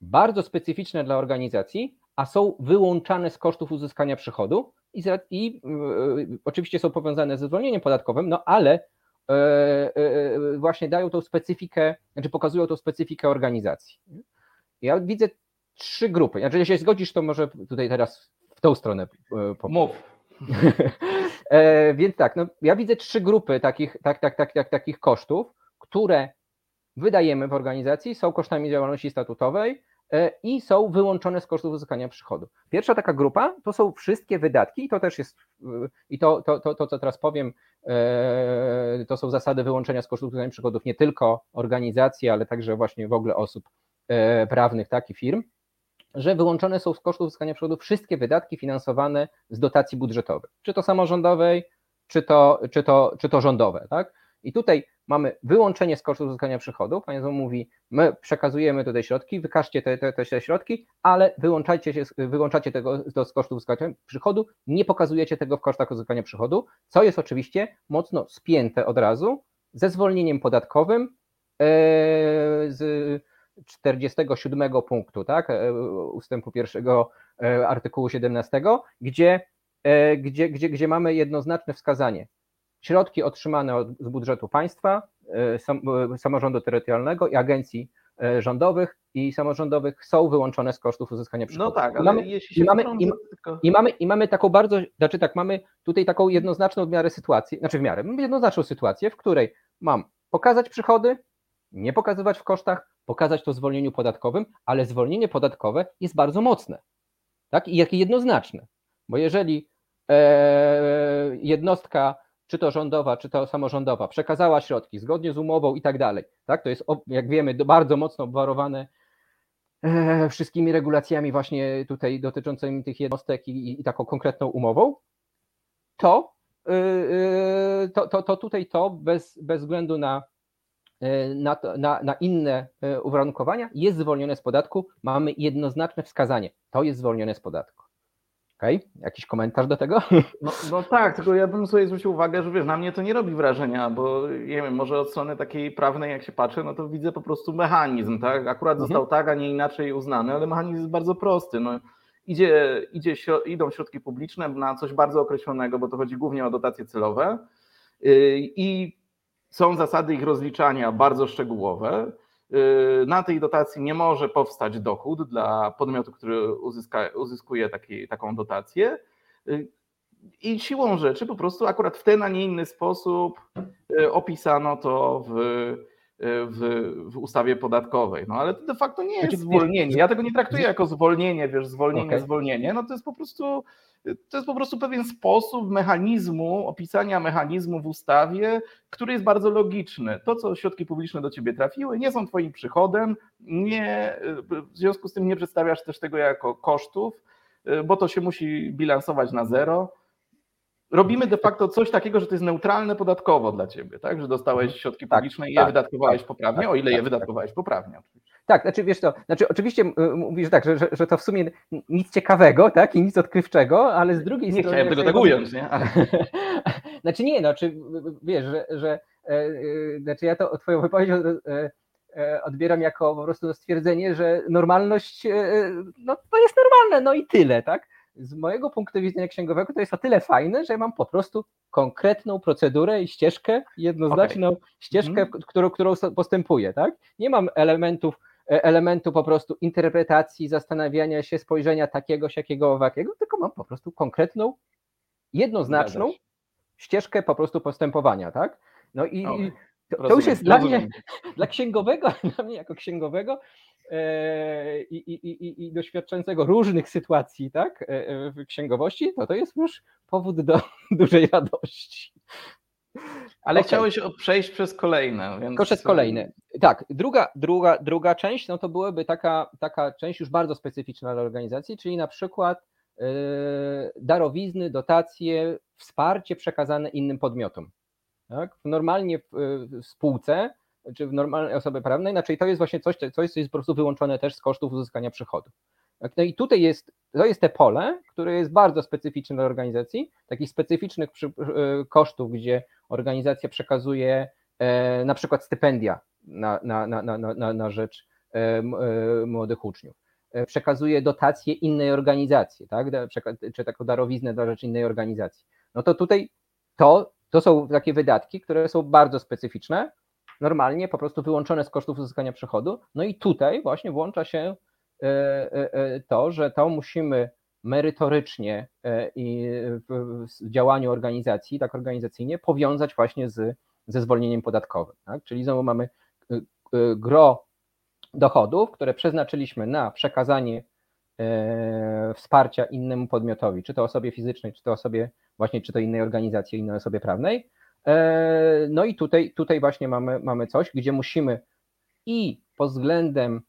bardzo specyficzne dla organizacji, a są wyłączane z kosztów uzyskania przychodu, i, i y, oczywiście są powiązane ze zwolnieniem podatkowym, no ale e, e, e, właśnie dają tą specyfikę, znaczy pokazują tą specyfikę organizacji. Ja widzę trzy grupy. Znaczy, jeśli się zgodzisz, to może tutaj teraz w tą stronę Mów. Więc tak, no, ja widzę trzy grupy takich, tak, tak, tak, tak, takich kosztów, które wydajemy w organizacji, są kosztami działalności statutowej, E, i są wyłączone z kosztów uzyskania przychodu. Pierwsza taka grupa to są wszystkie wydatki i to też jest, i to, to, to, to co teraz powiem, e, to są zasady wyłączenia z kosztów uzyskania przychodów nie tylko organizacji, ale także właśnie w ogóle osób e, prawnych, tak i firm, że wyłączone są z kosztów uzyskania przychodów wszystkie wydatki finansowane z dotacji budżetowej, czy to samorządowej, czy to, czy to, czy to rządowe, tak? I tutaj mamy wyłączenie z kosztów uzyskania przychodu. Państwo mówi, my przekazujemy tutaj środki, wykażcie te, te, te środki, ale wyłączajcie, się, wyłączacie tego z kosztów uzyskania przychodu, nie pokazujecie tego w kosztach uzyskania przychodu, co jest oczywiście mocno spięte od razu ze zwolnieniem podatkowym e, z 47 punktu, tak, e, ustępu pierwszego e, artykułu 17, gdzie, gdzie, gdzie, gdzie mamy jednoznaczne wskazanie. Środki otrzymane od, z budżetu państwa, sam, samorządu terytorialnego i agencji rządowych i samorządowych są wyłączone z kosztów uzyskania przychodu. No tak, ale mamy, jeśli się i mamy, i, tylko... i, mamy, I mamy taką bardzo, znaczy tak, mamy tutaj taką jednoznaczną w miarę sytuację, znaczy w miarę, jednoznaczną sytuację, w której mam pokazać przychody, nie pokazywać w kosztach, pokazać to w zwolnieniu podatkowym, ale zwolnienie podatkowe jest bardzo mocne. Tak? I jakie jednoznaczne. Bo jeżeli e, jednostka, czy to rządowa, czy to samorządowa, przekazała środki zgodnie z umową i tak dalej, tak? to jest, jak wiemy, bardzo mocno obwarowane e, wszystkimi regulacjami właśnie tutaj dotyczącymi tych jednostek i, i taką konkretną umową, to, y, y, to, to, to tutaj to bez, bez względu na E, na, na, na, inne e, uwarunkowania, jest zwolnione z podatku. Mamy jednoznaczne wskazanie. To jest zwolnione z podatku. Okej, okay? jakiś komentarz do tego? No, no, tak, tylko ja bym sobie zwrócił uwagę, że wiesz, na mnie to nie robi wrażenia, bo nie wiem, może od strony takiej prawnej, jak się patrzy, no to widzę po prostu mechanizm, tak? Akurat mhm. został tak, a nie inaczej uznany, ale mechanizm jest bardzo prosty. No, idzie, idzie, idą środki publiczne na coś bardzo określonego, bo to chodzi głównie o dotacje celowe. Y, I są zasady ich rozliczania bardzo szczegółowe. Y, na tej dotacji nie może powstać dochód dla podmiotu, który uzyska, uzyskuje taki, taką dotację. Y, I siłą rzeczy po prostu akurat w ten, a nie inny sposób y, opisano to w, w, w ustawie podatkowej. No ale to de facto nie jest znaczy, zwolnienie. Ja tego nie traktuję jako zwolnienie, wiesz, zwolnienie, okay. zwolnienie. No to jest po prostu to jest po prostu pewien sposób mechanizmu, opisania mechanizmu w ustawie, który jest bardzo logiczny. To, co środki publiczne do ciebie trafiły, nie są twoim przychodem, nie, w związku z tym nie przedstawiasz też tego jako kosztów, bo to się musi bilansować na zero robimy de facto coś takiego, że to jest neutralne podatkowo dla ciebie, tak? Że dostałeś mhm. środki tak, publiczne i je tak, wydatkowałeś tak, poprawnie, tak, o ile je tak, wydatkowałeś poprawnie. Tak, znaczy wiesz to, znaczy oczywiście mówisz tak, że, że, że, to w sumie nic ciekawego, tak, i nic odkrywczego, ale z drugiej nie strony... Nie chciałem tego tak ująć, nie? Ale... znaczy nie, no, czy wiesz, że, że e, znaczy ja to twoją wypowiedź e, e, odbieram jako po prostu stwierdzenie, że normalność, no to jest normalne, no i tyle, tak? z mojego punktu widzenia księgowego to jest o tyle fajne, że ja mam po prostu konkretną procedurę i ścieżkę, jednoznaczną okay. ścieżkę, mm. którą, którą postępuję, tak? Nie mam elementów, elementu po prostu interpretacji, zastanawiania się, spojrzenia takiego, siakiego, owakiego, tylko mam po prostu konkretną, jednoznaczną ścieżkę po prostu postępowania, tak? No i, to, już jest dla mnie, dla księgowego, dla mnie jako księgowego, E, i, i, i, i doświadczającego różnych sytuacji tak, e, e, w księgowości, to to jest już powód do dużej radości. Ale okay. chciałeś przejść przez kolejne. Więc... Przez kolejne. Tak, druga, druga, druga część, no to byłaby taka, taka część już bardzo specyficzna dla organizacji, czyli na przykład yy, darowizny, dotacje, wsparcie przekazane innym podmiotom. Tak? Normalnie w, w spółce czy w normalnej osobie prawnej, znaczy to jest właśnie coś, coś, co jest po prostu wyłączone też z kosztów uzyskania przychodu. Tak, no i tutaj jest, to jest te pole, które jest bardzo specyficzne dla organizacji, takich specyficznych przy, e, kosztów, gdzie organizacja przekazuje e, na przykład stypendia na, na, na, na, na, na rzecz e, e młodych uczniów, e, przekazuje dotacje innej organizacji, tak, czy taką darowiznę na rzecz innej organizacji. No to tutaj to, to są takie wydatki, które są bardzo specyficzne, normalnie po prostu wyłączone z kosztów uzyskania przychodu. No i tutaj właśnie włącza się to, że to musimy merytorycznie i w działaniu organizacji, tak organizacyjnie, powiązać właśnie z, ze zwolnieniem podatkowym. Tak? Czyli znowu mamy gro dochodów, które przeznaczyliśmy na przekazanie wsparcia innemu podmiotowi, czy to osobie fizycznej, czy to osobie właśnie, czy to innej organizacji, innej osobie prawnej, E, no i tutaj, tutaj właśnie mamy, mamy coś, gdzie musimy i pod względem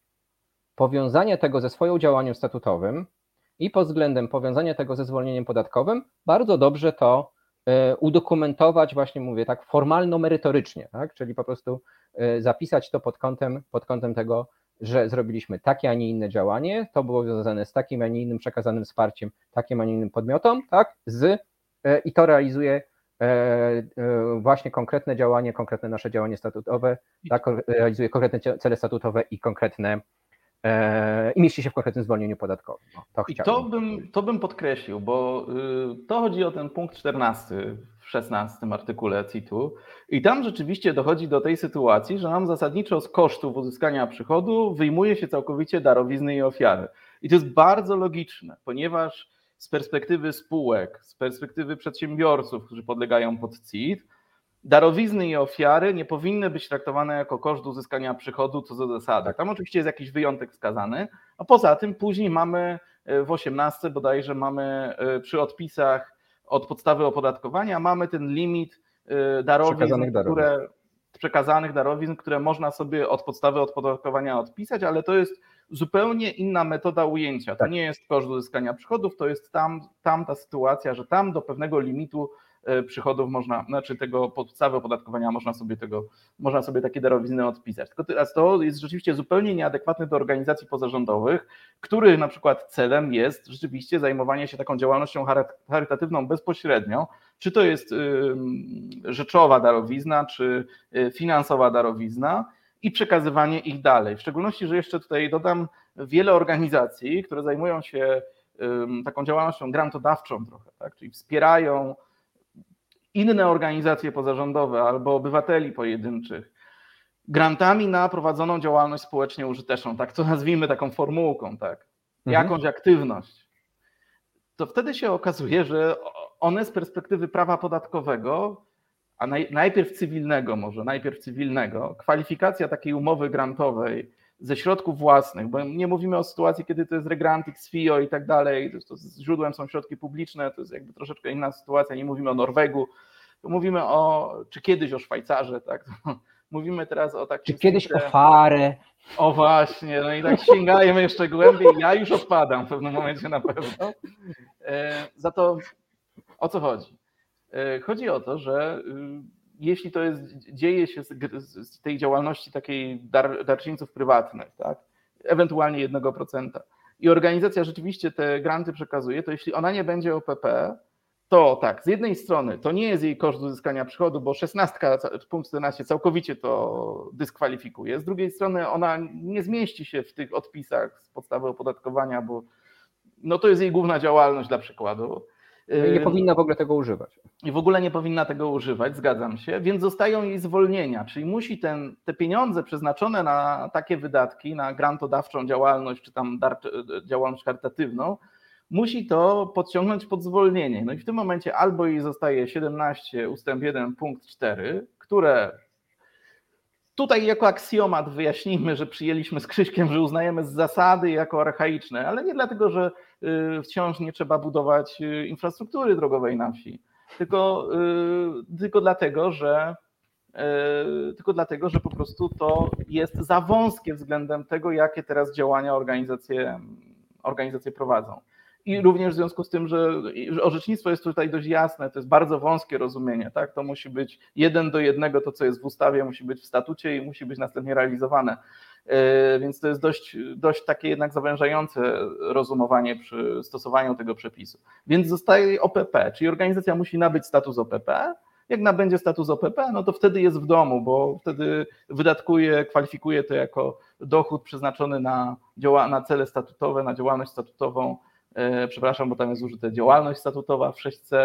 powiązania tego ze swoją działaniem statutowym, i pod względem powiązania tego ze zwolnieniem podatkowym, bardzo dobrze to udokumentować, właśnie mówię tak, formalno-merytorycznie, tak? czyli po prostu zapisać to pod kątem, pod kątem tego, że zrobiliśmy takie, a nie inne działanie, to było związane z takim, a nie innym przekazanym wsparciem, takim, a nie innym podmiotom, tak, z i to realizuje właśnie konkretne działanie, konkretne nasze działanie statutowe, tak, realizuje konkretne cele statutowe i konkretne i mieści się w konkretnym zwolnieniu podatkowym. No, to I to bym, to bym podkreślił, bo y, to chodzi o ten punkt 14 w 16 artykule CIT-u i tam rzeczywiście dochodzi do tej sytuacji, że nam zasadniczo z kosztów uzyskania przychodu wyjmuje się całkowicie darowizny i ofiary. I to jest bardzo logiczne, ponieważ z perspektywy spółek, z perspektywy przedsiębiorców, którzy podlegają pod CIT, darowizny i ofiary nie powinny być traktowane jako koszt uzyskania przychodu co do zasady. Tak. Tam oczywiście jest jakiś wyjątek wskazany, a poza tym później mamy e, w 18 bodajże mamy e, przy odpisach od podstawy opodatkowania mamy ten limit e, darowizn, przekazanych które przekazanych darowizn, które można sobie od podstawy opodatkowania odpisać, ale to jest zupełnie inna metoda ujęcia. To tak. nie jest koszt uzyskania przychodów, to jest tam, tam ta sytuacja, że tam do pewnego limitu przychodów można, znaczy tego podstawy opodatkowania można sobie tego, można sobie takie darowizny odpisać. Tylko teraz to jest rzeczywiście zupełnie nieadekwatne do organizacji pozarządowych, których na przykład celem jest rzeczywiście zajmowanie się taką działalnością charytatywną bezpośrednio, czy to jest rzeczowa darowizna, czy y, finansowa darowizna i przekazywanie ich dalej. W szczególności, że jeszcze tutaj dodam wiele organizacji, które zajmują się taką działalnością grantodawczą trochę, tak? czyli wspierają inne organizacje pozarządowe albo obywateli pojedynczych grantami na prowadzoną działalność społecznie użyteczną, tak to nazwijmy taką formułką, tak, mhm. jakąś aktywność, to wtedy się okazuje, że one z perspektywy prawa podatkowego, a najpierw cywilnego może, najpierw cywilnego, kwalifikacja takiej umowy grantowej ze środków własnych, bo nie mówimy o sytuacji, kiedy to jest regrantix, FIO i tak dalej, to, to źródłem są środki publiczne, to jest jakby troszeczkę inna sytuacja, nie mówimy o Norwegu, mówimy o, czy kiedyś o Szwajcarze, tak, mówimy teraz o takim... Czy kiedyś o Farę. O właśnie, no i tak sięgajmy jeszcze głębiej, ja już odpadam w pewnym momencie na pewno. E, za to o co chodzi? E, chodzi o to, że y, jeśli to jest, dzieje się z, tej działalności takiej dar, darczyńców prywatnych, tak, ewentualnie 1%, i organizacja rzeczywiście te granty przekazuje, to jeśli ona nie będzie OPP, to tak, z jednej strony to nie jest jej koszt uzyskania przychodu, bo 16, punkt 14 całkowicie to dyskwalifikuje. Z drugiej strony ona nie zmieści się w tych odpisach z podstawy opodatkowania, bo no to jest jej główna działalność dla przykładu. No nie powinna w ogóle tego używać. I w ogóle nie powinna tego używać, zgadzam się, więc zostają jej zwolnienia, czyli musi ten, te pieniądze przeznaczone na takie wydatki, na grantodawczą działalność, czy tam działalność charytatywną, musi to podciągnąć pod zwolnienie. No i w tym momencie albo jej zostaje 17 ustęp 1 punkt 4, które tutaj jako aksjomat wyjaśnijmy, że przyjęliśmy z Krzyśkiem, że uznajemy z zasady jako archaiczne, ale nie dlatego, że wciąż nie trzeba budować y, infrastruktury drogowej na wsi, tylko, y, tylko dlatego, że tylko dlatego, że po prostu to jest za wąskie względem tego, jakie teraz działania organizacje, organizacje prowadzą. I również w związku z tym, że orzecznictwo jest tutaj dość jasne, to jest bardzo wąskie rozumienie, tak? To musi być jeden do jednego, to co jest w ustawie, musi być w statucie i musi być następnie realizowane. E, więc to jest dość, dość takie jednak zawężające rozumowanie przy stosowaniu tego przepisu. Więc zostaje OPP, czyli organizacja musi nabyć status OPP. Jak nabędzie status OPP, no to wtedy jest w domu, bo wtedy wydatkuje, kwalifikuje to jako dochód przeznaczony na, na cele statutowe, na działalność statutową E, przepraszam, bo tam jest użyte działalność statutowa w 6c,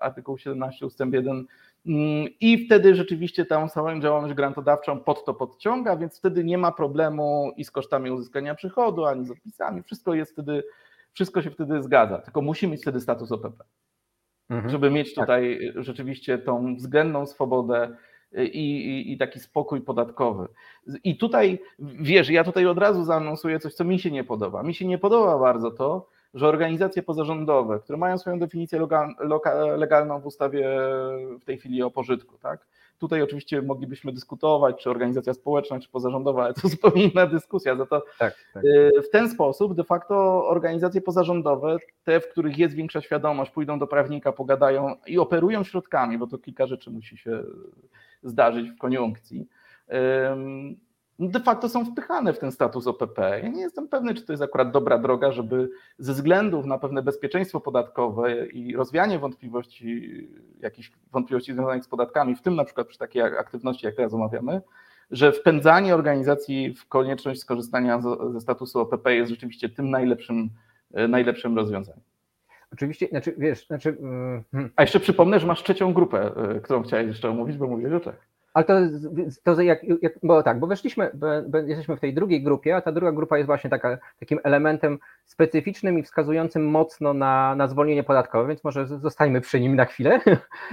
artykuł 17 ustęp 1 mm, i wtedy rzeczywiście tą samą działalność grantodawczą pod to podciąga, więc wtedy nie ma problemu i z kosztami uzyskania przychodu, ani z odpisami, wszystko jest wtedy, wszystko się wtedy zgadza, tylko musi mieć wtedy status OPP, mhm, żeby mieć tak. tutaj tak. rzeczywiście tą względną swobodę i, i, i, taki spokój podatkowy. I tutaj, wiesz, ja tutaj od razu zaanonsuję coś, co mi się nie podoba. Mi się nie podoba bardzo to, że organizacje pozarządowe, które mają swoją definicję legalną w ustawie w tej chwili o pożytku, tak? Tutaj oczywiście moglibyśmy dyskutować, czy organizacja społeczna, czy pozarządowa, ale to zupełnie inna dyskusja. Za to tak, tak. Y, w ten sposób de facto organizacje pozarządowe, te, w których jest większa świadomość, pójdą do prawnika, pogadają i operują środkami, bo to kilka rzeczy musi się zdarzyć w koniunkcji de facto są wpychane w ten status OPP. Ja nie jestem pewny, czy to jest akurat dobra droga, żeby ze względów na pewne bezpieczeństwo podatkowe i rozwianie wątpliwości, jakichś wątpliwości związanych z podatkami, w tym na przykład przy takiej aktywności, jak teraz omawiamy, że wpędzanie organizacji w konieczność skorzystania ze statusu OPP jest rzeczywiście tym najlepszym, najlepszym rozwiązaniem. Oczywiście, znaczy wiesz, znaczy. Hmm. A jeszcze przypomnę, że masz trzecią grupę, y, którą chciałeś jeszcze omówić, bo mówię o Czech. Ale to, to jak, jak, bo tak, bo weszliśmy, bo jesteśmy w tej drugiej grupie, a ta druga grupa jest właśnie taka, takim elementem specyficznym i wskazującym mocno na, na zwolnienie podatkowe, więc może zostańmy przy nim na chwilę.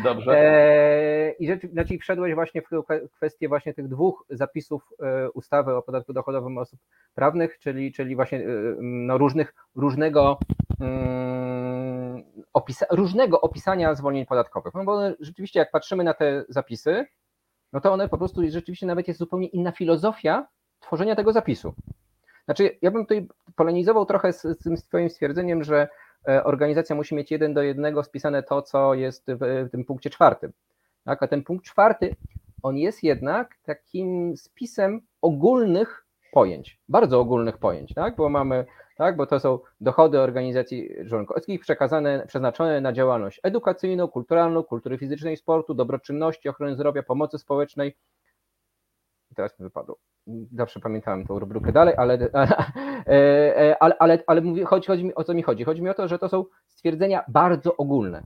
Dobrze. E, I rzeczy, znaczy wszedłeś właśnie w kwestię właśnie tych dwóch zapisów e, ustawy o podatku dochodowym osób prawnych, czyli, czyli właśnie e, no, różnych, różnego, um, opisa, różnego opisania zwolnień podatkowych. No bo rzeczywiście jak patrzymy na te zapisy, no to one po prostu rzeczywiście nawet jest zupełnie inna filozofia tworzenia tego zapisu. Znaczy, ja bym tutaj polemizował trochę z, z tym Twoim stwierdzeniem, że e, organizacja musi mieć jeden do jednego spisane to, co jest w, w tym punkcie czwartym. Tak? A ten punkt czwarty, on jest jednak takim spisem ogólnych pojęć, bardzo ogólnych pojęć, tak? bo mamy tak? bo to są dochody organizacji członkowskich przekazane, przeznaczone na działalność edukacyjną, kulturalną, kultury fizycznej, sportu, dobroczynności, ochrony zdrowia, pomocy społecznej. Teraz mi wypadło. Zawsze pamiętałem tą rubrykę dalej, ale, ale, ale, ale, ale mówię, chodzi, chodzi mi o co mi chodzi. Chodzi mi o to, że to są stwierdzenia bardzo ogólne.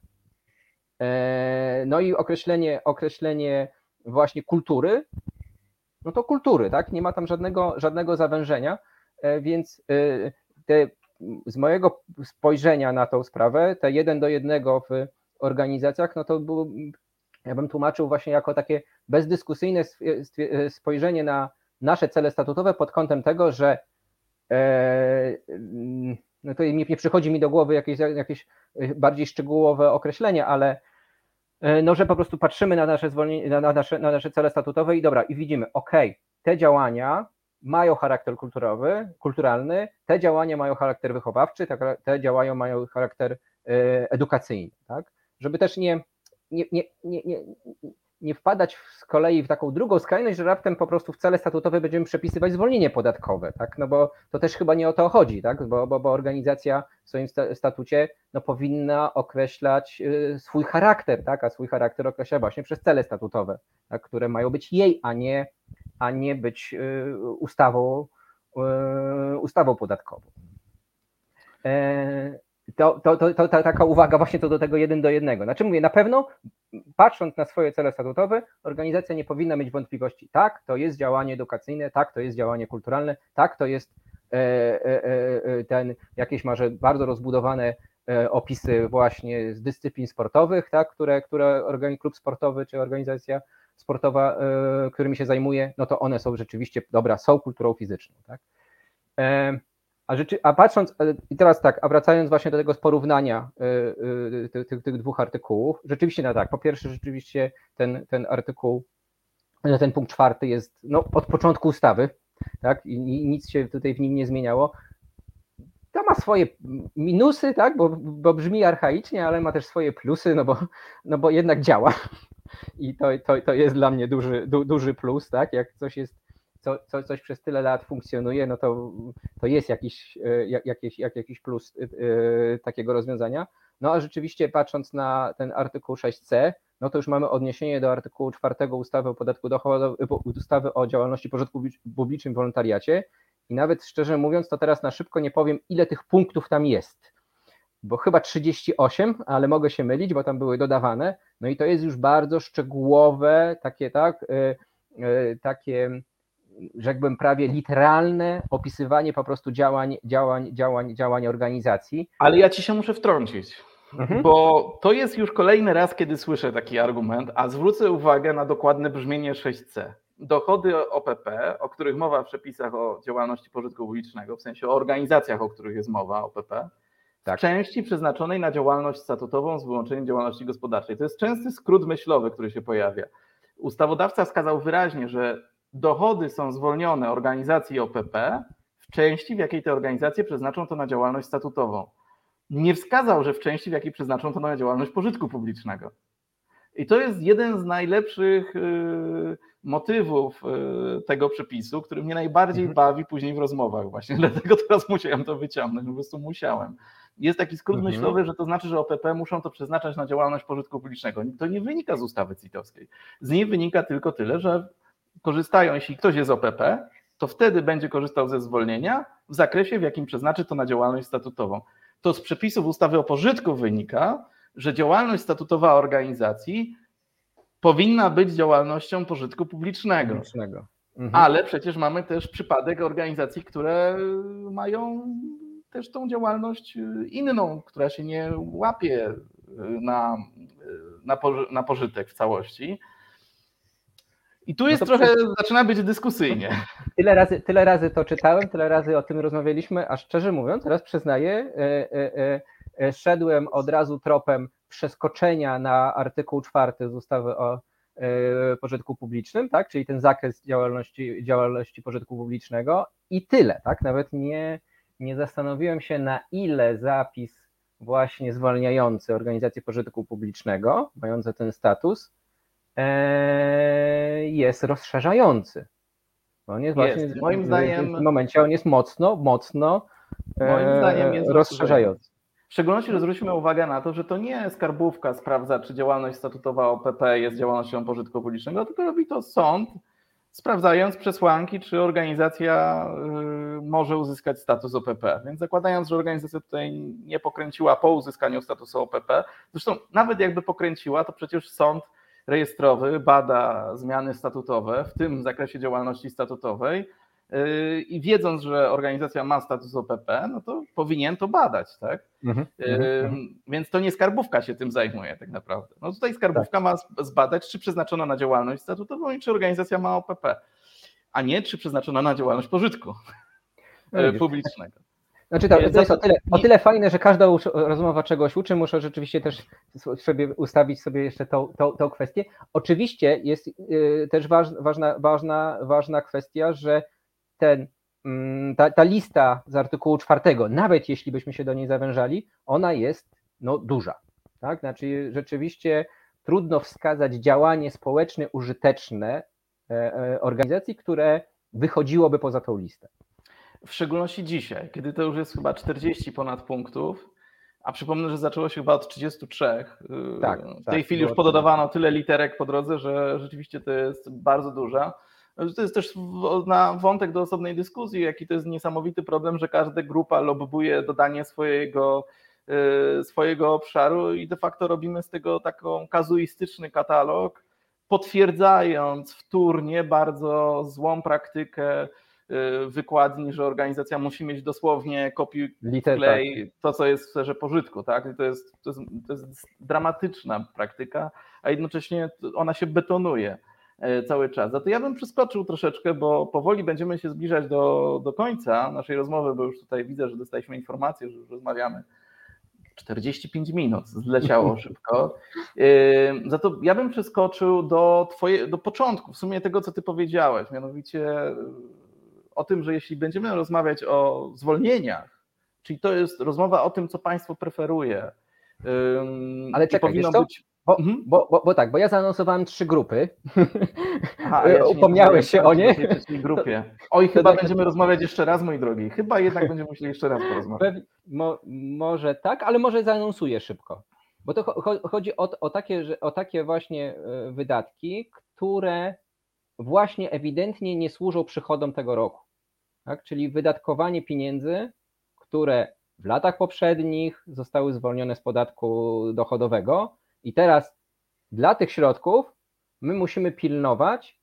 E, no i określenie, określenie właśnie kultury, no to kultury, tak? Nie ma tam żadnego, żadnego zawężenia, e, więc e, te, z mojego spojrzenia na tą sprawę, te jeden do jednego w organizacjach, no to było, ja bym tłumaczył właśnie jako takie bezdyskusyjne spojrzenie na nasze cele statutowe pod kątem tego, że e, no to nie, nie przychodzi mi do głowy jakieś, jakieś bardziej szczegółowe określenie, ale e, no, że po prostu patrzymy na nasze, zwolnienie, na, nasze, na nasze cele statutowe i dobra, i widzimy, ok, te działania mają charakter kulturowy, kulturalny, te działania mają charakter wychowawczy, te działania mają charakter e, edukacyjny, tak? Żeby też nie, nie, nie, nie, nie, nie wpadać z kolei w taką drugą skrajność, że raptem po prostu w cele statutowe będziemy przepisywać zwolnienie podatkowe, tak? No bo to też chyba nie o to chodzi, tak? Bo, bo, bo organizacja w swoim statucie no, powinna określać e, swój charakter, tak? A swój charakter określa właśnie przez cele statutowe, tak? które mają być jej, a nie a nie być y, ustawą, y, ustawą podatkową. E, to, to, to, to, taka uwaga właśnie to do tego jeden do jednego. Znaczy mówię, na pewno patrząc na swoje cele statutowe, organizacja nie powinna mieć wątpliwości. Tak, to jest działanie edukacyjne, tak, to jest działanie kulturalne, tak, to jest e, e, ten jakieś może bardzo rozbudowane opisy właśnie z dyscyplin sportowych, tak, które, które klub sportowy czy organizacja sportowa, e, którymi się zajmuję, no to one są rzeczywiście, dobra, są kulturą fizyczną. Tak? E, a, rzeczy, a patrząc, e, i teraz tak, a wracając właśnie do tego porównania tych, tych, tych dwóch artykułów, rzeczywiście no tak, po pierwsze rzeczywiście ten, ten artykuł, ten punkt czwarty jest no, od początku ustawy, tak, i nic się tutaj w nim nie zmieniało. To ma swoje minusy, tak, bo, bo brzmi archaicznie, ale ma też swoje plusy, no bo, no bo jednak działa i to, to, to jest dla mnie duży, du, duży plus, tak? Jak coś jest, co, co, coś przez tyle lat funkcjonuje, no to, to jest jakiś, e, jak, jakiś, jak, jakiś plus yy, takiego rozwiązania. No a rzeczywiście patrząc na ten artykuł 6c, no to już mamy odniesienie do artykułu 4 ustawy o podatku dochodowym, ustawy o działalności pożytku publicznym w wolontariacie i nawet szczerze mówiąc, to teraz na szybko nie powiem, ile tych punktów tam jest bo chyba 38, ale mogę się mylić, bo tam były dodawane. No i to jest już bardzo szczegółowe, takie tak, y, y, takie, rzekłbym prawie literalne opisywanie po prostu działań, działań, działań, działań organizacji. Ale ja ci się muszę wtrącić. Mhm. Bo to jest już kolejny raz, kiedy słyszę taki argument, a zwrócę uwagę na dokładne brzmienie 6c. Dochody OPP, o których mowa w przepisach o działalności pożytku publicznego, w sensie o organizacjach, o których jest mowa OPP, tak. części przeznaczonej na działalność statutową z wyłączeniem działalności gospodarczej. To jest częsty skrót myślowy, który się pojawia. Ustawodawca wskazał wyraźnie, że dochody są zwolnione organizacji OPP w części, w jakiej te organizacje przeznaczą to na działalność statutową. Nie wskazał, że w części, w jakiej przeznaczą to na działalność pożytku publicznego. I to jest jeden z najlepszych y, motywów y, tego przepisu, który mnie najbardziej mhm. bawi później w rozmowach właśnie, dlatego teraz musiałem to wyciągnąć, po prostu musiałem. Jest taki skrót mhm. myślowy, że to znaczy, że OPP muszą to przeznaczać na działalność pożytku publicznego. To nie wynika z ustawy CIT-owskiej. Z niej wynika tylko tyle, że korzystają, jeśli ktoś jest OPP, to wtedy będzie korzystał ze zwolnienia w zakresie, w jakim przeznaczy to na działalność statutową. To z przepisów ustawy o pożytku wynika, że działalność statutowa organizacji powinna być działalnością pożytku publicznego. publicznego. Mhm. Ale przecież mamy też przypadek organizacji, które mają też tą działalność inną, która się nie łapie na, na, pożytek w całości. I tu no jest no trochę, przecież... zaczyna być dyskusyjnie. Tyle razy, tyle razy to czytałem, tyle razy o tym rozmawialiśmy, a szczerze mówiąc, teraz przyznaję, e, e, e, szedłem od razu tropem przeskoczenia na artykuł czwarty z ustawy o pożytku publicznym, tak? czyli ten zakres działalności, działalności pożytku publicznego i tyle, tak? Nawet nie, nie zastanowiłem się, na ile zapis właśnie zwalniający organizację pożytku publicznego, mające ten status, jest rozszerzający. On jest, jest. właśnie moim zdaniem, w tym momencie on jest mocno, mocno moim e, zdaniem jest rozszerzający. W szczególności, zwróćmy uwagę na to, że to nie skarbówka sprawdza, czy działalność statutowa OPP jest działalnością pożytku publicznego, tylko robi to sąd, sprawdzając przesłanki, czy organizacja y, może uzyskać status OPP. Więc zakładając, że organizacja tutaj nie pokręciła po uzyskaniu statusu OPP, zresztą nawet jakby pokręciła, to przecież sąd rejestrowy bada zmiany statutowe, w tym zakresie działalności statutowej yy, i wiedząc, że organizacja ma status OPP, no to powinien to badać, tak? Mhm, yy, mhm. Więc to nie skarbówka się tym zajmuje tak naprawdę. No tutaj skarbówka tak. ma zbadać, czy przeznaczono na działalność statutową i czy organizacja ma OPP, a nie czy przeznaczono na działalność pożytku no, publicznego. Znaczy to, to jest o tyle, o tyle fajne, że każda rozmowa czegoś uczy, muszę rzeczywiście też sobie ustawić sobie jeszcze tą, tą, tą kwestię. Oczywiście jest y, też ważna, ważna, ważna kwestia, że ten, mm, ta, ta lista z artykułu czwartego, nawet jeśli byśmy się do niej zawężali, ona jest no, duża. Tak? Znaczy rzeczywiście trudno wskazać działanie społeczne użyteczne e, e, organizacji, które wychodziłoby poza tą listę. W szczególności dzisiaj, kiedy to już jest chyba 40 ponad punktów, a przypomnę, że zaczęło się chyba od 33. Tak, w tej tak, chwili już pododawano tyle literek po drodze, że rzeczywiście to jest bardzo duża. To jest też na wątek do osobnej dyskusji, jaki to jest niesamowity problem, że każda grupa lobbuje dodanie swojego, y, swojego obszaru i de facto robimy z tego taką kazuistyczny katalog, potwierdzając wtórnie bardzo złą praktykę Y, wykładni, że organizacja musi mieć dosłownie kopiuj klej tak. to, co jest w sferze pożytku. Tak? I to, jest, to, jest, to jest dramatyczna praktyka, a jednocześnie ona się betonuje e, cały czas. Za to ja bym przeskoczył troszeczkę, bo powoli będziemy się zbliżać do, do końca naszej rozmowy, bo już tutaj widzę, że dostaliśmy informację, że już rozmawiamy 45 minut, zleciało szybko. Za to ja bym przeskoczył do, twoje, do początku, w sumie tego, co ty powiedziałeś, mianowicie o tym, że jeśli będziemy rozmawiać o zwolnieniach, czyli to jest rozmowa o tym, co państwo preferuje. Ale czekaj, powinno być. Bo, mhm. bo, bo, bo, tak, bo ja zaanonsowałem trzy grupy. Aha, ja Upomniałeś się o nie? Grupie. Oj, chyba tak... będziemy rozmawiać jeszcze raz, moi drogi. Chyba jednak będziemy musieli jeszcze raz porozmawiać. Mo, może tak, ale może zaanonsuję szybko. Bo to chodzi o, o, takie, o takie właśnie e, wydatki, które właśnie ewidentnie nie służą przychodom tego roku tak? czyli wydatkowanie pieniędzy, które w latach poprzednich zostały zwolnione z podatku dochodowego i teraz dla tych środków my musimy pilnować,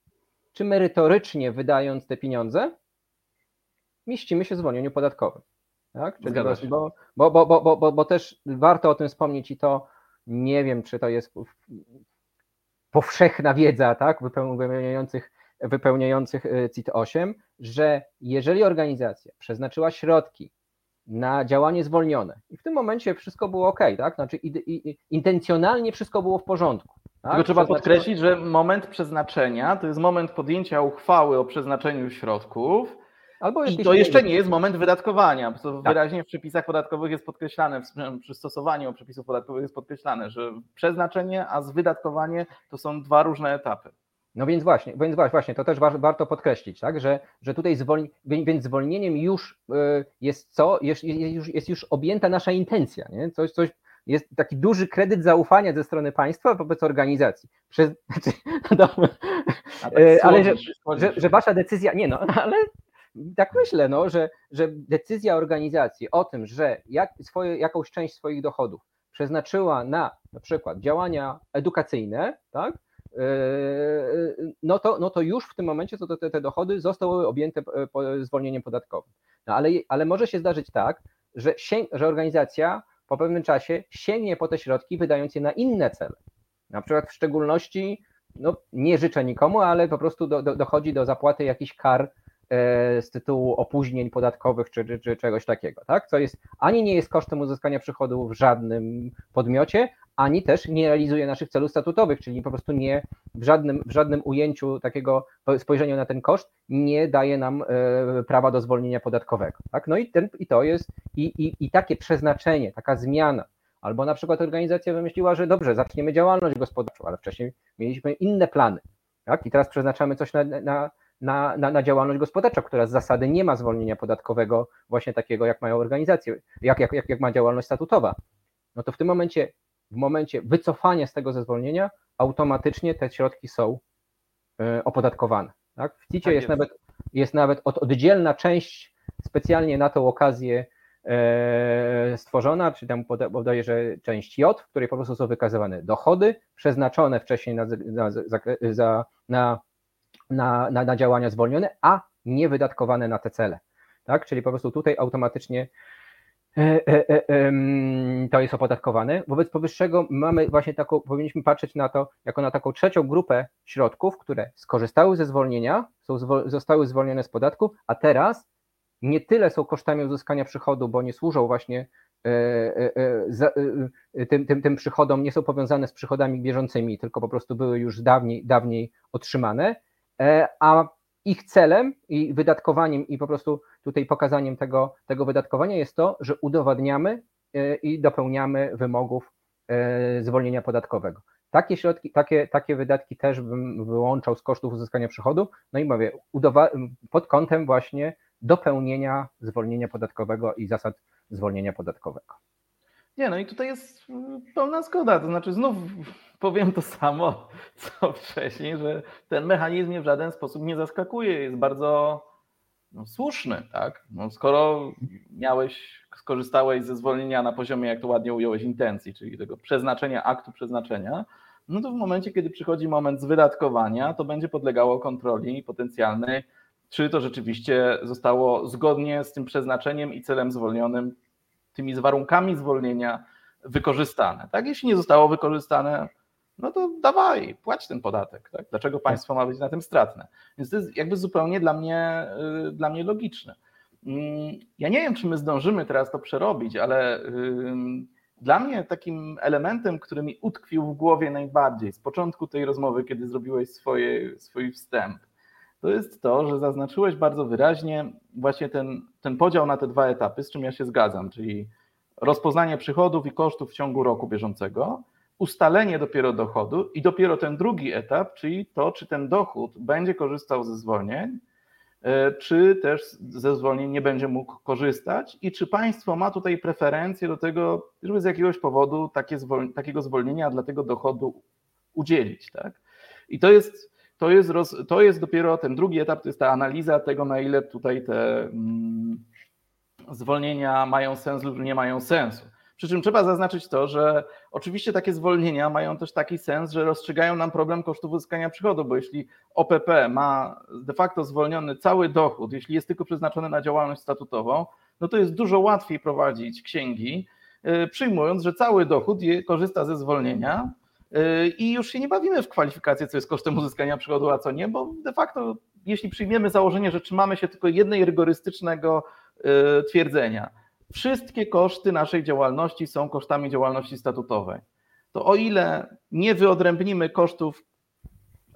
czy merytorycznie wydając te pieniądze, mieścimy się w zwolnieniu podatkowym. Tak? Czyli bo, bo, bo, bo, bo, bo też warto o tym wspomnieć i to nie wiem, czy to jest powszechna wiedza tak, wypełniających wypełniających y, CIT 8, że jeżeli organizacja przeznaczyła środki na działanie zwolnione. I w tym momencie wszystko było ok, tak? Znaczy i, i, intencjonalnie wszystko było w porządku. Tak? Tylko trzeba podkreślić, że moment przeznaczenia to jest moment podjęcia uchwały o przeznaczeniu środków. Albo I to jeszcze nie jest moment wydatkowania. To tak. wyraźnie w przepisach podatkowych jest podkreślane, przy stosowaniu przepisów podatkowych jest podkreślane, że przeznaczenie, a wydatkowanie to są dwa różne etapy. No więc właśnie, więc właśnie, to też warto podkreślić, tak, że, że tutaj zwolni, więc zwolnieniem już y, jest co, jest, już, jest już objęta nasza intencja, nie? Coś, coś, jest taki duży kredyt zaufania ze strony państwa wobec organizacji. Przez, no tak y, ale że, że, że, wasza decyzja, nie no, ale tak myślę, no, że, że decyzja organizacji o tym, że jak swoje, jakąś część swoich dochodów przeznaczyła na na przykład działania edukacyjne, tak, no to, no to już w tym momencie to te, te dochody zostały objęte zwolnieniem podatkowym. No ale, ale może się zdarzyć tak, że, że organizacja po pewnym czasie sięgnie po te środki, wydając je na inne cele. Na przykład w szczególności, no nie życzę nikomu, ale po prostu do, do, dochodzi do zapłaty jakichś kar z tytułu opóźnień podatkowych czy, czy, czy, czegoś takiego, tak? Co jest ani nie jest kosztem uzyskania przychodów w żadnym podmiocie, ani też nie realizuje naszych celów statutowych, czyli po prostu nie w żadnym, w żadnym ujęciu takiego spojrzenia na ten koszt nie daje nam e, prawa do zwolnienia podatkowego. Tak? No i, ten, i to jest, i, i, i takie przeznaczenie, taka zmiana, albo na przykład organizacja wymyśliła, że dobrze, zaczniemy działalność gospodarczą, ale wcześniej mieliśmy inne plany. Tak? I teraz przeznaczamy coś na, na, na, na, na, działalność gospodarczą, która z zasady nie ma zwolnienia podatkowego, właśnie takiego, jak mają organizacje, jak, jak, jak, jak ma działalność statutowa. No to w tym momencie w momencie wycofania z tego zezwolnienia automatycznie te środki są e, opodatkowane. Tak? W CIT tak jest, jest, nawet, jest nawet od, oddzielna część specjalnie na tą okazję e, stworzona, czy tam podaje, że część J, w której po prostu są wykazywane dochody przeznaczone wcześniej na, na, za, na, na, na, na działania zwolnione, a nie wydatkowane na te cele. Tak? Czyli po prostu tutaj automatycznie E, e, e, to jest opodatkowane. Wobec powyższego mamy właśnie taką, powinniśmy patrzeć na to jako na taką trzecią grupę środków, które skorzystały ze zwolnienia, są, zostały zwolnione z podatku, a teraz nie tyle są kosztami uzyskania przychodu, bo nie służą właśnie tym, tym, tym przychodom, nie są powiązane z przychodami bieżącymi, tylko po prostu były już dawniej, dawniej otrzymane, a ich celem i wydatkowaniem i po prostu tutaj pokazaniem tego, tego wydatkowania jest to, że udowadniamy e, i dopełniamy wymogów e, zwolnienia podatkowego. Takie środki, takie, takie wydatki też bym wyłączał z kosztów uzyskania przychodu. No i mówię, pod kątem właśnie dopełnienia zwolnienia podatkowego i zasad zwolnienia podatkowego. Nie, no i tutaj jest pełna zgoda. To znaczy, znów powiem to samo, co wcześniej, że ten mechanizm mnie w żaden sposób nie zaskakuje. Jest bardzo no, słuszny, tak? No, skoro miałeś, skorzystałeś ze zwolnienia na poziomie, jak to ładnie ująłeś, intencji, czyli tego przeznaczenia, aktu przeznaczenia, no to w momencie, kiedy przychodzi moment wydatkowania, to będzie podlegało kontroli potencjalnej, czy to rzeczywiście zostało zgodnie z tym przeznaczeniem i celem zwolnionym, tymi z warunkami zwolnienia wykorzystane. Tak? Jeśli nie zostało wykorzystane, no to dawaj, płać ten podatek. Tak? Dlaczego państwo ma być na tym stratne? Więc to jest jakby zupełnie dla mnie, y, dla mnie logiczne. Mm, ja nie wiem, czy my zdążymy teraz to przerobić, ale dla mnie takim elementem, który mi utkwił w głowie najbardziej z początku tej rozmowy, kiedy zrobiłeś swoje, swój wstęp, to jest to, że zaznaczyłeś bardzo wyraźnie właśnie ten, ten podział na te dwa etapy, z czym ja się zgadzam, czyli rozpoznanie przychodów i kosztów w ciągu roku bieżącego, ustalenie dopiero dochodu i dopiero ten drugi etap, czyli to, czy ten dochód będzie korzystał ze zwolnień, e, czy też ze zwolnień nie będzie mógł korzystać i czy państwo ma tutaj preferencje do tego, żeby z jakiegoś powodu takie zwol takiego zwolnienia dla tego dochodu udzielić. Tak? I to jest, to, jest roz, to jest dopiero ten drugi etap, to jest ta analiza tego, na ile tutaj te mm, zwolnienia mają sens lub nie mają sensu. Przy czym trzeba zaznaczyć to, że oczywiście takie zwolnienia mają też taki sens, że rozstrzygają nam problem kosztów uzyskania przychodu, bo jeśli OPP ma de facto zwolniony cały dochód, jeśli jest tylko przeznaczony na działalność statutową, no to jest dużo łatwiej prowadzić księgi, y, przyjmując, że cały dochód korzysta ze zwolnienia i już się nie bawimy w kwalifikację, co jest kosztem uzyskania przychodu, a co nie, bo de facto jeśli przyjmiemy założenie, że trzymamy się tylko jednej rygorystycznego y, twierdzenia, wszystkie koszty naszej działalności są kosztami działalności statutowej. To o ile nie wyodrębnimy kosztów,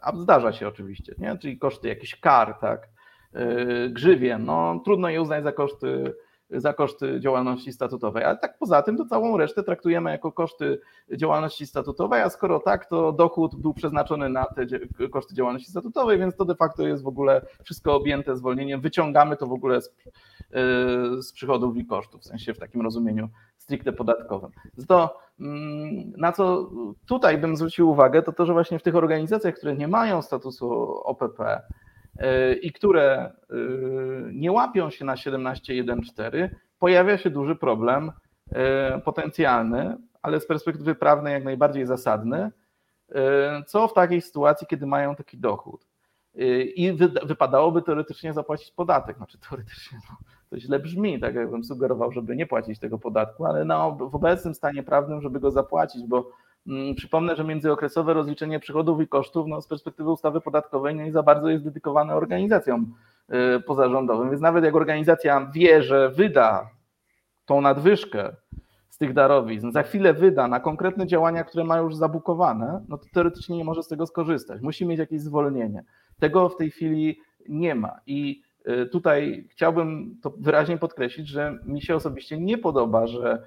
a zdarza się oczywiście, nie? czyli koszty jakichś kar, tak, yy, grzywien, no trudno je uznać za koszty za koszty działalności statutowej. Ale tak poza tym, to całą resztę traktujemy jako koszty działalności statutowej, a skoro tak, to dochód był przeznaczony na te koszty działalności statutowej, więc to de facto jest w ogóle wszystko objęte zwolnieniem. Wyciągamy to w ogóle z, yy, z przychodów i kosztów, w sensie w takim rozumieniu stricte podatkowym. To, mm, na co tutaj bym zwrócił uwagę, to to, że właśnie w tych organizacjach, które nie mają statusu OPP, i które y, nie łapią się na 17.1.4, pojawia się duży problem y, potencjalny, ale z perspektywy prawnej jak najbardziej zasadny, y, co w takiej sytuacji, kiedy mają taki dochód. I wypadałoby teoretycznie zapłacić podatek. Znaczy teoretycznie no, to źle brzmi, tak jakbym sugerował, żeby nie płacić tego podatku, ale no, w obecnym stanie prawnym, żeby go zapłacić, bo przypomnę, że międzyokresowe rozliczenie przychodów i kosztów no, z perspektywy ustawy podatkowej nie za bardzo jest dedykowane organizacjom y, pozarządowym, więc nawet jak organizacja wie, że wyda tą nadwyżkę z tych darowizn, za chwilę wyda na konkretne działania, które ma już zabukowane, no to teoretycznie nie może z tego skorzystać. Musi mieć jakieś zwolnienie. Tego w tej chwili nie ma. I y, tutaj chciałbym to wyraźnie podkreślić, że mi się osobiście nie podoba, że Mm,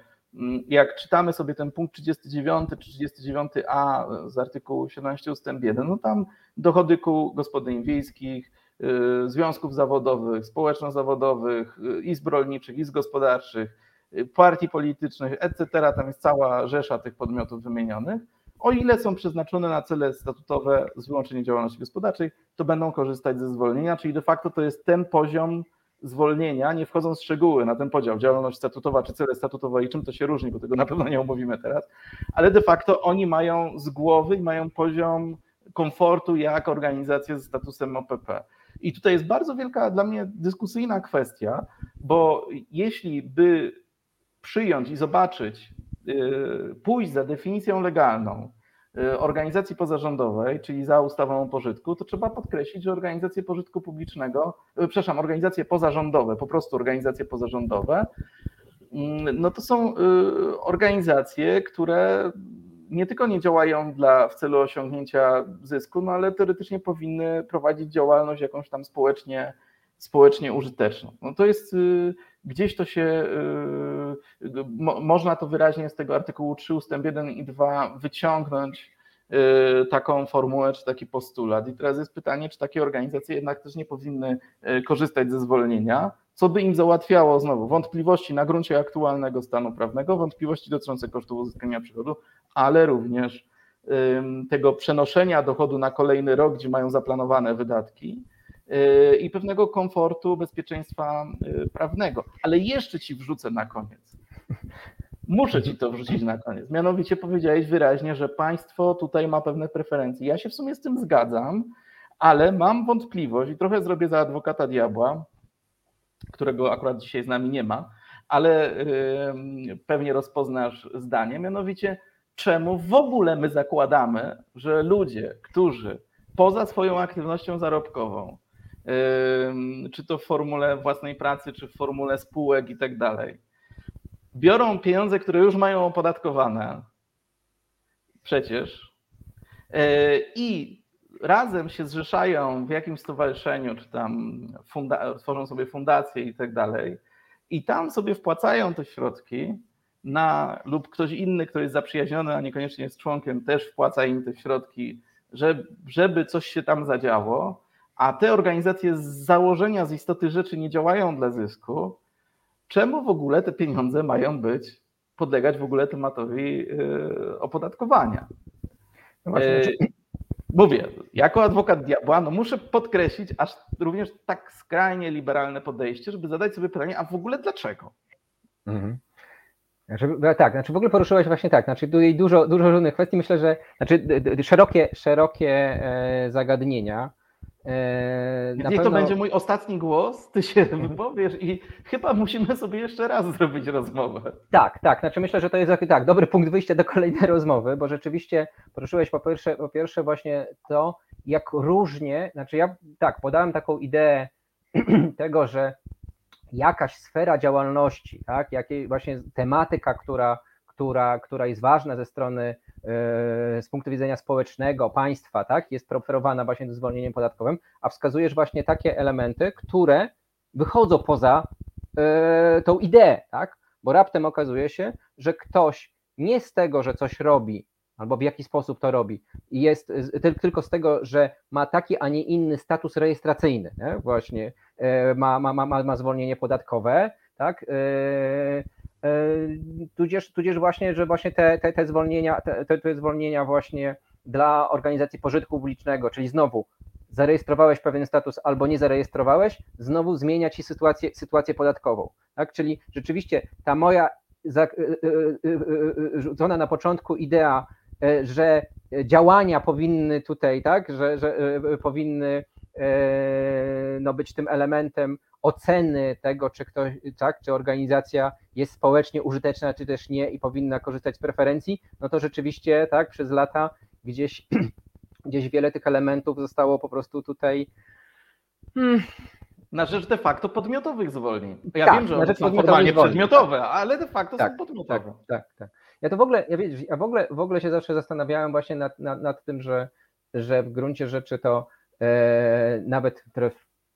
jak czytamy sobie ten punkt 39 czy 39a z artykułu 17 ust. 1, no tam dochody kół gospodyń wiejskich, y, związków zawodowych, społeczno-zawodowych, y, izb rolniczych, izb gospodarczych, y, partii politycznych, etc. Tam jest cała rzesza tych podmiotów wymienionych. O ile są przeznaczone na cele statutowe z wyłączeniem działalności gospodarczej, to będą korzystać ze zwolnienia, czyli de facto to jest ten poziom zwolnienia, nie wchodząc w szczegóły na ten podział, działalność statutowa czy cele statutowe i czym to się różni, bo tego na pewno nie omówimy teraz, ale de facto oni mają z głowy i mają poziom komfortu jak organizacje ze statusem OPP. I tutaj jest bardzo wielka dla mnie dyskusyjna kwestia, bo jeśli by przyjąć i zobaczyć, yy, pójść za definicją legalną, Y, organizacji pozarządowej, czyli za ustawą o pożytku, to trzeba podkreślić, że organizacje pożytku publicznego, y, przepraszam, organizacje pozarządowe, po prostu organizacje pozarządowe, mm, no to są y, organizacje, które nie tylko nie działają dla, w celu osiągnięcia zysku, no ale teoretycznie powinny prowadzić działalność jakąś tam społecznie, społecznie użyteczną. No to jest gdzieś to się, mo, można to wyraźnie z tego artykułu 3 ustęp 1 i 2 wyciągnąć y, taką formułę czy taki postulat. I teraz jest pytanie, czy takie organizacje jednak też nie powinny y, korzystać ze zwolnienia, co by im załatwiało znowu? Wątpliwości na gruncie aktualnego stanu prawnego, wątpliwości dotyczące kosztów uzyskania przychodu, ale również tego przenoszenia dochodu na kolejny rok, gdzie mają zaplanowane wydatki. Y, i pewnego komfortu, bezpieczeństwa y, prawnego. Ale jeszcze ci wrzucę na koniec. Muszę ci to wrzucić na koniec. Mianowicie powiedziałeś wyraźnie, że państwo tutaj ma pewne preferencje. Ja się w sumie z tym zgadzam, ale mam wątpliwość i trochę zrobię za adwokata diabła, którego akurat dzisiaj z nami nie ma, ale pewnie rozpoznasz zdanie. Mianowicie, czemu w ogóle my zakładamy, że ludzie, którzy poza swoją aktywnością zarobkową czy to w formule własnej pracy, czy w formule spółek i tak dalej. Biorą pieniądze, które już mają opodatkowane, przecież, e, i razem się zrzeszają w jakimś stowarzyszeniu, czy tam funda- tworzą sobie fundacje i tak dalej, i tam sobie wpłacają te środki na, lub ktoś inny, kto jest zaprzyjaźniony, a niekoniecznie jest członkiem, też wpłaca im te środki, żeby, żeby coś się tam zadziało a te organizacje z założenia, z istoty rzeczy nie działają dla zysku, czemu w ogóle te pieniądze mają być, podlegać w ogóle tematowi y, opodatkowania? No właśnie, y, Mówię, jako adwokat diabła, no muszę podkreślić aż również tak skrajnie liberalne podejście, żeby zadać sobie pytanie, a w ogóle dlaczego? Mhm. Znaczy, no tak, znaczy w ogóle poruszyłeś właśnie tak, znaczy tutaj dużo, dużo różnych kwestii, myślę, że znaczy szerokie, szerokie e, zagadnienia, Niech pewno... to będzie mój ostatni głos, ty się wypowiesz i chyba musimy sobie jeszcze raz zrobić rozmowę. Tak, tak. Znaczy myślę, że to jest tak, dobry punkt wyjścia do kolejnej rozmowy, bo rzeczywiście poruszyłeś po pierwsze, po pierwsze właśnie to, jak różnie, znaczy ja tak, podałem taką ideę tego, że jakaś sfera działalności, tak, jakiej właśnie tematyka, która, która, która jest ważna ze strony e, z punktu widzenia społecznego, państwa, tak, jest preferowana właśnie do zwolnieniem podatkowym, a wskazujesz właśnie takie elementy, które wychodzą poza e, tą ideę, tak, bo raptem okazuje się, że ktoś nie z tego, że coś robi, albo w jaki sposób to robi, jest tylko z tego, że ma taki, a nie inny status rejestracyjny, nie? właśnie e, ma, ma, ma, ma zwolnienie podatkowe, tak, tudzież, tudzież właśnie, że właśnie te, te, te zwolnienia, te, te zwolnienia właśnie dla organizacji pożytku publicznego, czyli znowu zarejestrowałeś pewien status albo nie zarejestrowałeś, znowu zmienia ci sytuację, sytuację podatkową. Tak? Czyli rzeczywiście ta moja rzucona na początku idea, że działania powinny tutaj, tak, że, że powinny no, być tym elementem oceny tego, czy ktoś, tak, czy organizacja jest społecznie użyteczna, czy też nie i powinna korzystać z preferencji, no to rzeczywiście tak, przez lata gdzieś, gdzieś wiele tych elementów zostało po prostu tutaj hmm, na rzecz de facto podmiotowych zwolnień. Ja tak, wiem, że one są formalnie zwolnień, przedmiotowe, tak. ale de facto tak, są podmiotowe. Tak, tak, tak. Ja to w ogóle, ja, wiesz, ja w ogóle, w ogóle się zawsze zastanawiałem właśnie nad, nad, nad tym, że, że w gruncie rzeczy to e, nawet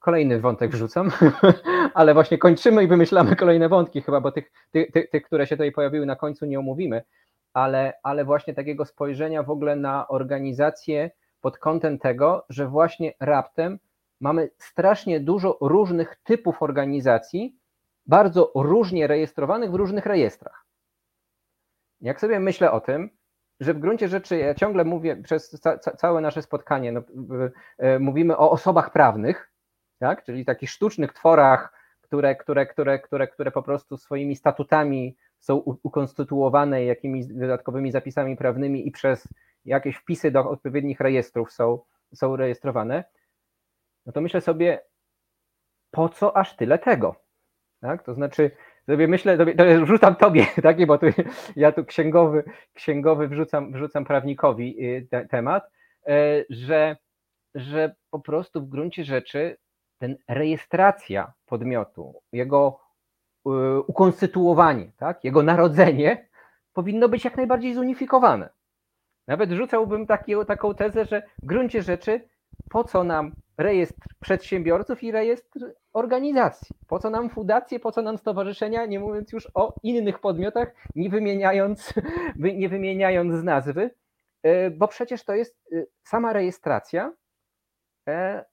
kolejny wątek wrzucam, ale właśnie kończymy i wymyślamy kolejne wątki chyba, bo tych, tych, tych, które się tutaj pojawiły na końcu nie omówimy, ale, ale właśnie takiego spojrzenia w ogóle na organizację pod kątem tego, że właśnie raptem mamy strasznie dużo różnych typów organizacji, bardzo różnie rejestrowanych w różnych rejestrach. Jak sobie myślę o tym, że w gruncie rzeczy ja ciągle mówię przez ca całe nasze spotkanie, no, e, mówimy o osobach prawnych, tak? czyli takich sztucznych tworach, które, które, które, które, które po prostu swoimi statutami są ukonstytuowane jakimiś dodatkowymi zapisami prawnymi i przez jakieś wpisy do odpowiednich rejestrów są, są rejestrowane, no to myślę sobie, po co aż tyle tego? Tak? To znaczy, sobie myślę, to wrzucam tobie, tak? bo tu, ja tu księgowy, księgowy wrzucam, wrzucam prawnikowi y, te, temat, e, że, że po prostu w gruncie rzeczy ten rejestracja podmiotu, jego y, ukonstytuowanie, tak, jego narodzenie powinno być jak najbardziej zunifikowane. Nawet rzucałbym taki, taką tezę, że w gruncie rzeczy po co nam rejestr przedsiębiorców i rejestr organizacji? Po co nam fundacje, po co nam stowarzyszenia, nie mówiąc już o innych podmiotach, nie wymieniając, nie wymieniając z nazwy, y, bo przecież to jest y, sama rejestracja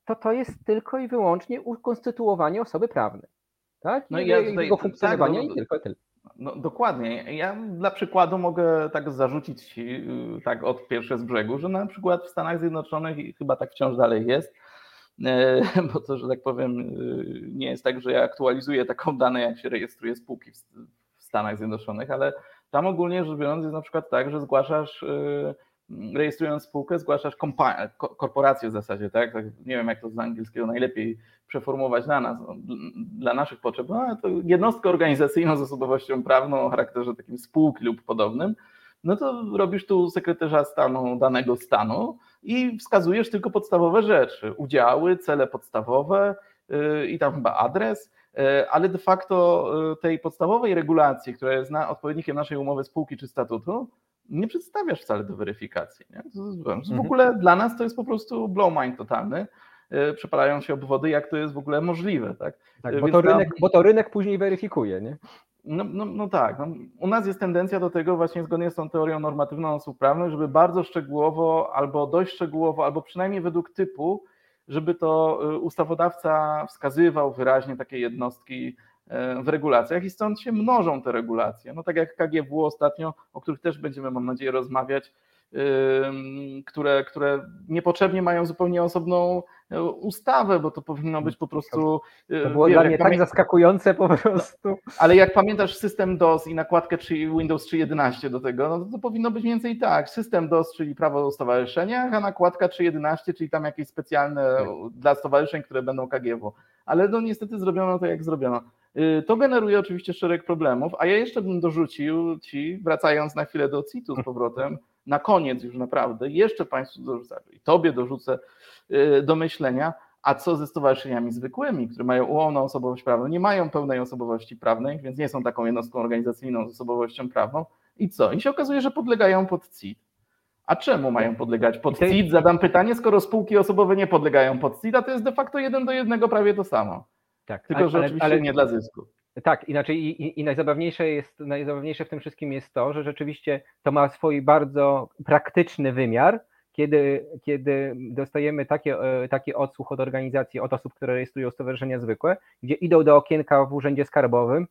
to to jest tylko i wyłącznie ukonstytuowanie osoby prawnej. Tak? No i ja tutaj, jego funkcjonowania tak, no, i tylko tyle. No, dokładnie. Ja dla przykładu mogę tak zarzucić y, tak od pierwsze z brzegu, że na przykład w Stanach Zjednoczonych i chyba tak wciąż dalej jest, e, bo to, że tak powiem, nie jest tak, że ja aktualizuję taką dane, jak się rejestruje spółki w Stanach Zjednoczonych, ale tam ogólnie rzecz biorąc jest na przykład tak, że zgłaszasz rejestrując spółkę, zgłaszasz korporację w zasadzie, tak? tak? Nie wiem, jak to z angielskiego najlepiej przeformułować dla nas, no, dla naszych potrzeb. No, to jednostkę organizacyjną z osobowością prawną o charakterze takim spółki lub podobnym. No to robisz tu sekretarza stanu danego stanu i wskazujesz tylko podstawowe rzeczy: udziały, cele podstawowe yy, i tam chyba adres yy, ale de facto yy, tej podstawowej regulacji, która jest na odpowiednikiem naszej umowy spółki czy statutu, nie przedstawiasz wcale do weryfikacji. Nie? W mhm. ogóle dla nas to jest po prostu blow mind totalny. E, przepalają się obwody, jak to jest w ogóle możliwe. Tak? tak bo, to rynek, bo to rynek później weryfikuje, nie? No, no, no tak. No, u nas jest tendencja do tego, właśnie zgodnie z tą teorią normatywną osób prawnych, żeby bardzo szczegółowo, albo dość szczegółowo, albo przynajmniej według typu, żeby to e, ustawodawca wskazywał wyraźnie takie jednostki E, w regulacjach i stąd się mnożą te regulacje. No tak jak KGW ostatnio, o których też będziemy, mam nadzieję, rozmawiać, które, które niepotrzebnie mają zupełnie osobną e, ustawę, bo to powinno być po prostu. E, to było dla mnie tak zaskakujące po prostu. Ale jak pamiętasz system DOS i nakładkę czy Windows 3.11 do tego, no to, powinno być więcej tak. System DOS, czyli prawo o stowarzyszeniach, a nakładka 3.11, czyli tam jakieś specjalne tak. dla stowarzyszeń, które będą KGW. Ale no niestety zrobiono to jak zrobiono. Y, to generuje oczywiście szereg problemów, a ja jeszcze bym dorzucił Ci, wracając na chwilę do CIT-u z powrotem, na koniec już naprawdę, jeszcze Państwu dorzucę i Tobie dorzucę y, do myślenia, A co ze stowarzyszeniami zwykłymi, które mają ułomną osobowość prawną, nie mają pełnej osobowości prawnej, więc nie są taką jednostką organizacyjną z osobowością prawną. I co? I się okazuje, że podlegają pod CIT. A czemu mają podlegać pod CIT? Zadam pytanie, skoro spółki osobowe nie podlegają pod CIT, a to jest de facto jeden do jednego prawie to samo. Tak, Tylko, że ale- oczywiście ale- nie dla zysku. Tak, inaczej i, i, najzabawniejsze jest, najzabawniejsze w tym wszystkim jest to, że rzeczywiście to ma swój bardzo praktyczny wymiar, kiedy, kiedy dostajemy takie, e, taki odsłuch od organizacji, od osób, które rejestrują stowarzyszenia zwykłe, gdzie idą do okienka w urzędzie skarbowym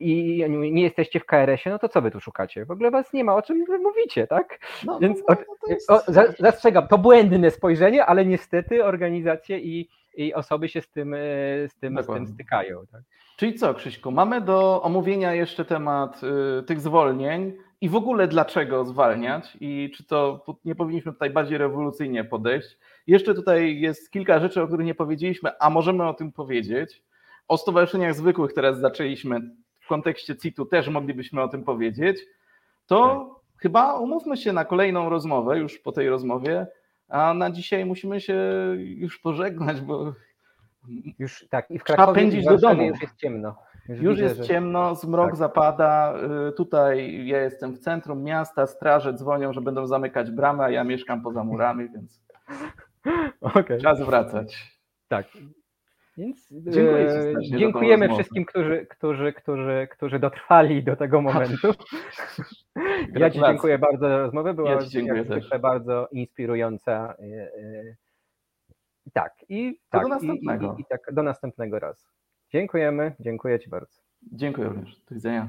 i nie jesteście w KRS-ie, no to co wy tu szukacie? W ogóle was nie ma, o czym wy mówicie, tak? No, Więc no, o, no, to jest- o, za- zastrzegam, to błędne spojrzenie, ale niestety organizacje i, i osoby się z tym, e, z tym, z tym stykają. Tak? Czyli co, Krzyśku, mamy do omówienia jeszcze temat y, tych zwolnień i w ogóle dlaczego zwalniać i czy to nie powinniśmy tutaj bardziej rewolucyjnie podejść. Jeszcze tutaj jest kilka rzeczy, o których nie powiedzieliśmy, a możemy o tym powiedzieć. O stowarzyszeniach zwykłych teraz zaczęliśmy, w kontekście CIT-u też moglibyśmy o tym powiedzieć. To chyba umówmy się na kolejną rozmowę, już po tej rozmowie, a na dzisiaj musimy się już pożegnać, bo Już tak, i w Trzeba Krakowie i pędzić do domu. już jest ciemno. Już widzę, jest że- ciemno, zmrok tak. zapada. y, Tutaj ja jestem w centrum miasta, straże dzwonią, że będą zamykać bramę, a ja mieszkam poza murami, więc Okej, czas wracać. tak. Więc Dziękuję e, dziękujemy wszystkim, którzy, którzy, którzy, którzy dotrwali do tego momentu. Ja Ci dziękuję bardzo za rozmowę. Była Ja dziękuję zwykle bardzo inspirująca. e, e, Tak, i tak, do i- następnego. I, i, i tak do następnego razu. Dziękujemy, dziękuję Ci bardzo. Dziękuję również. Do widzenia.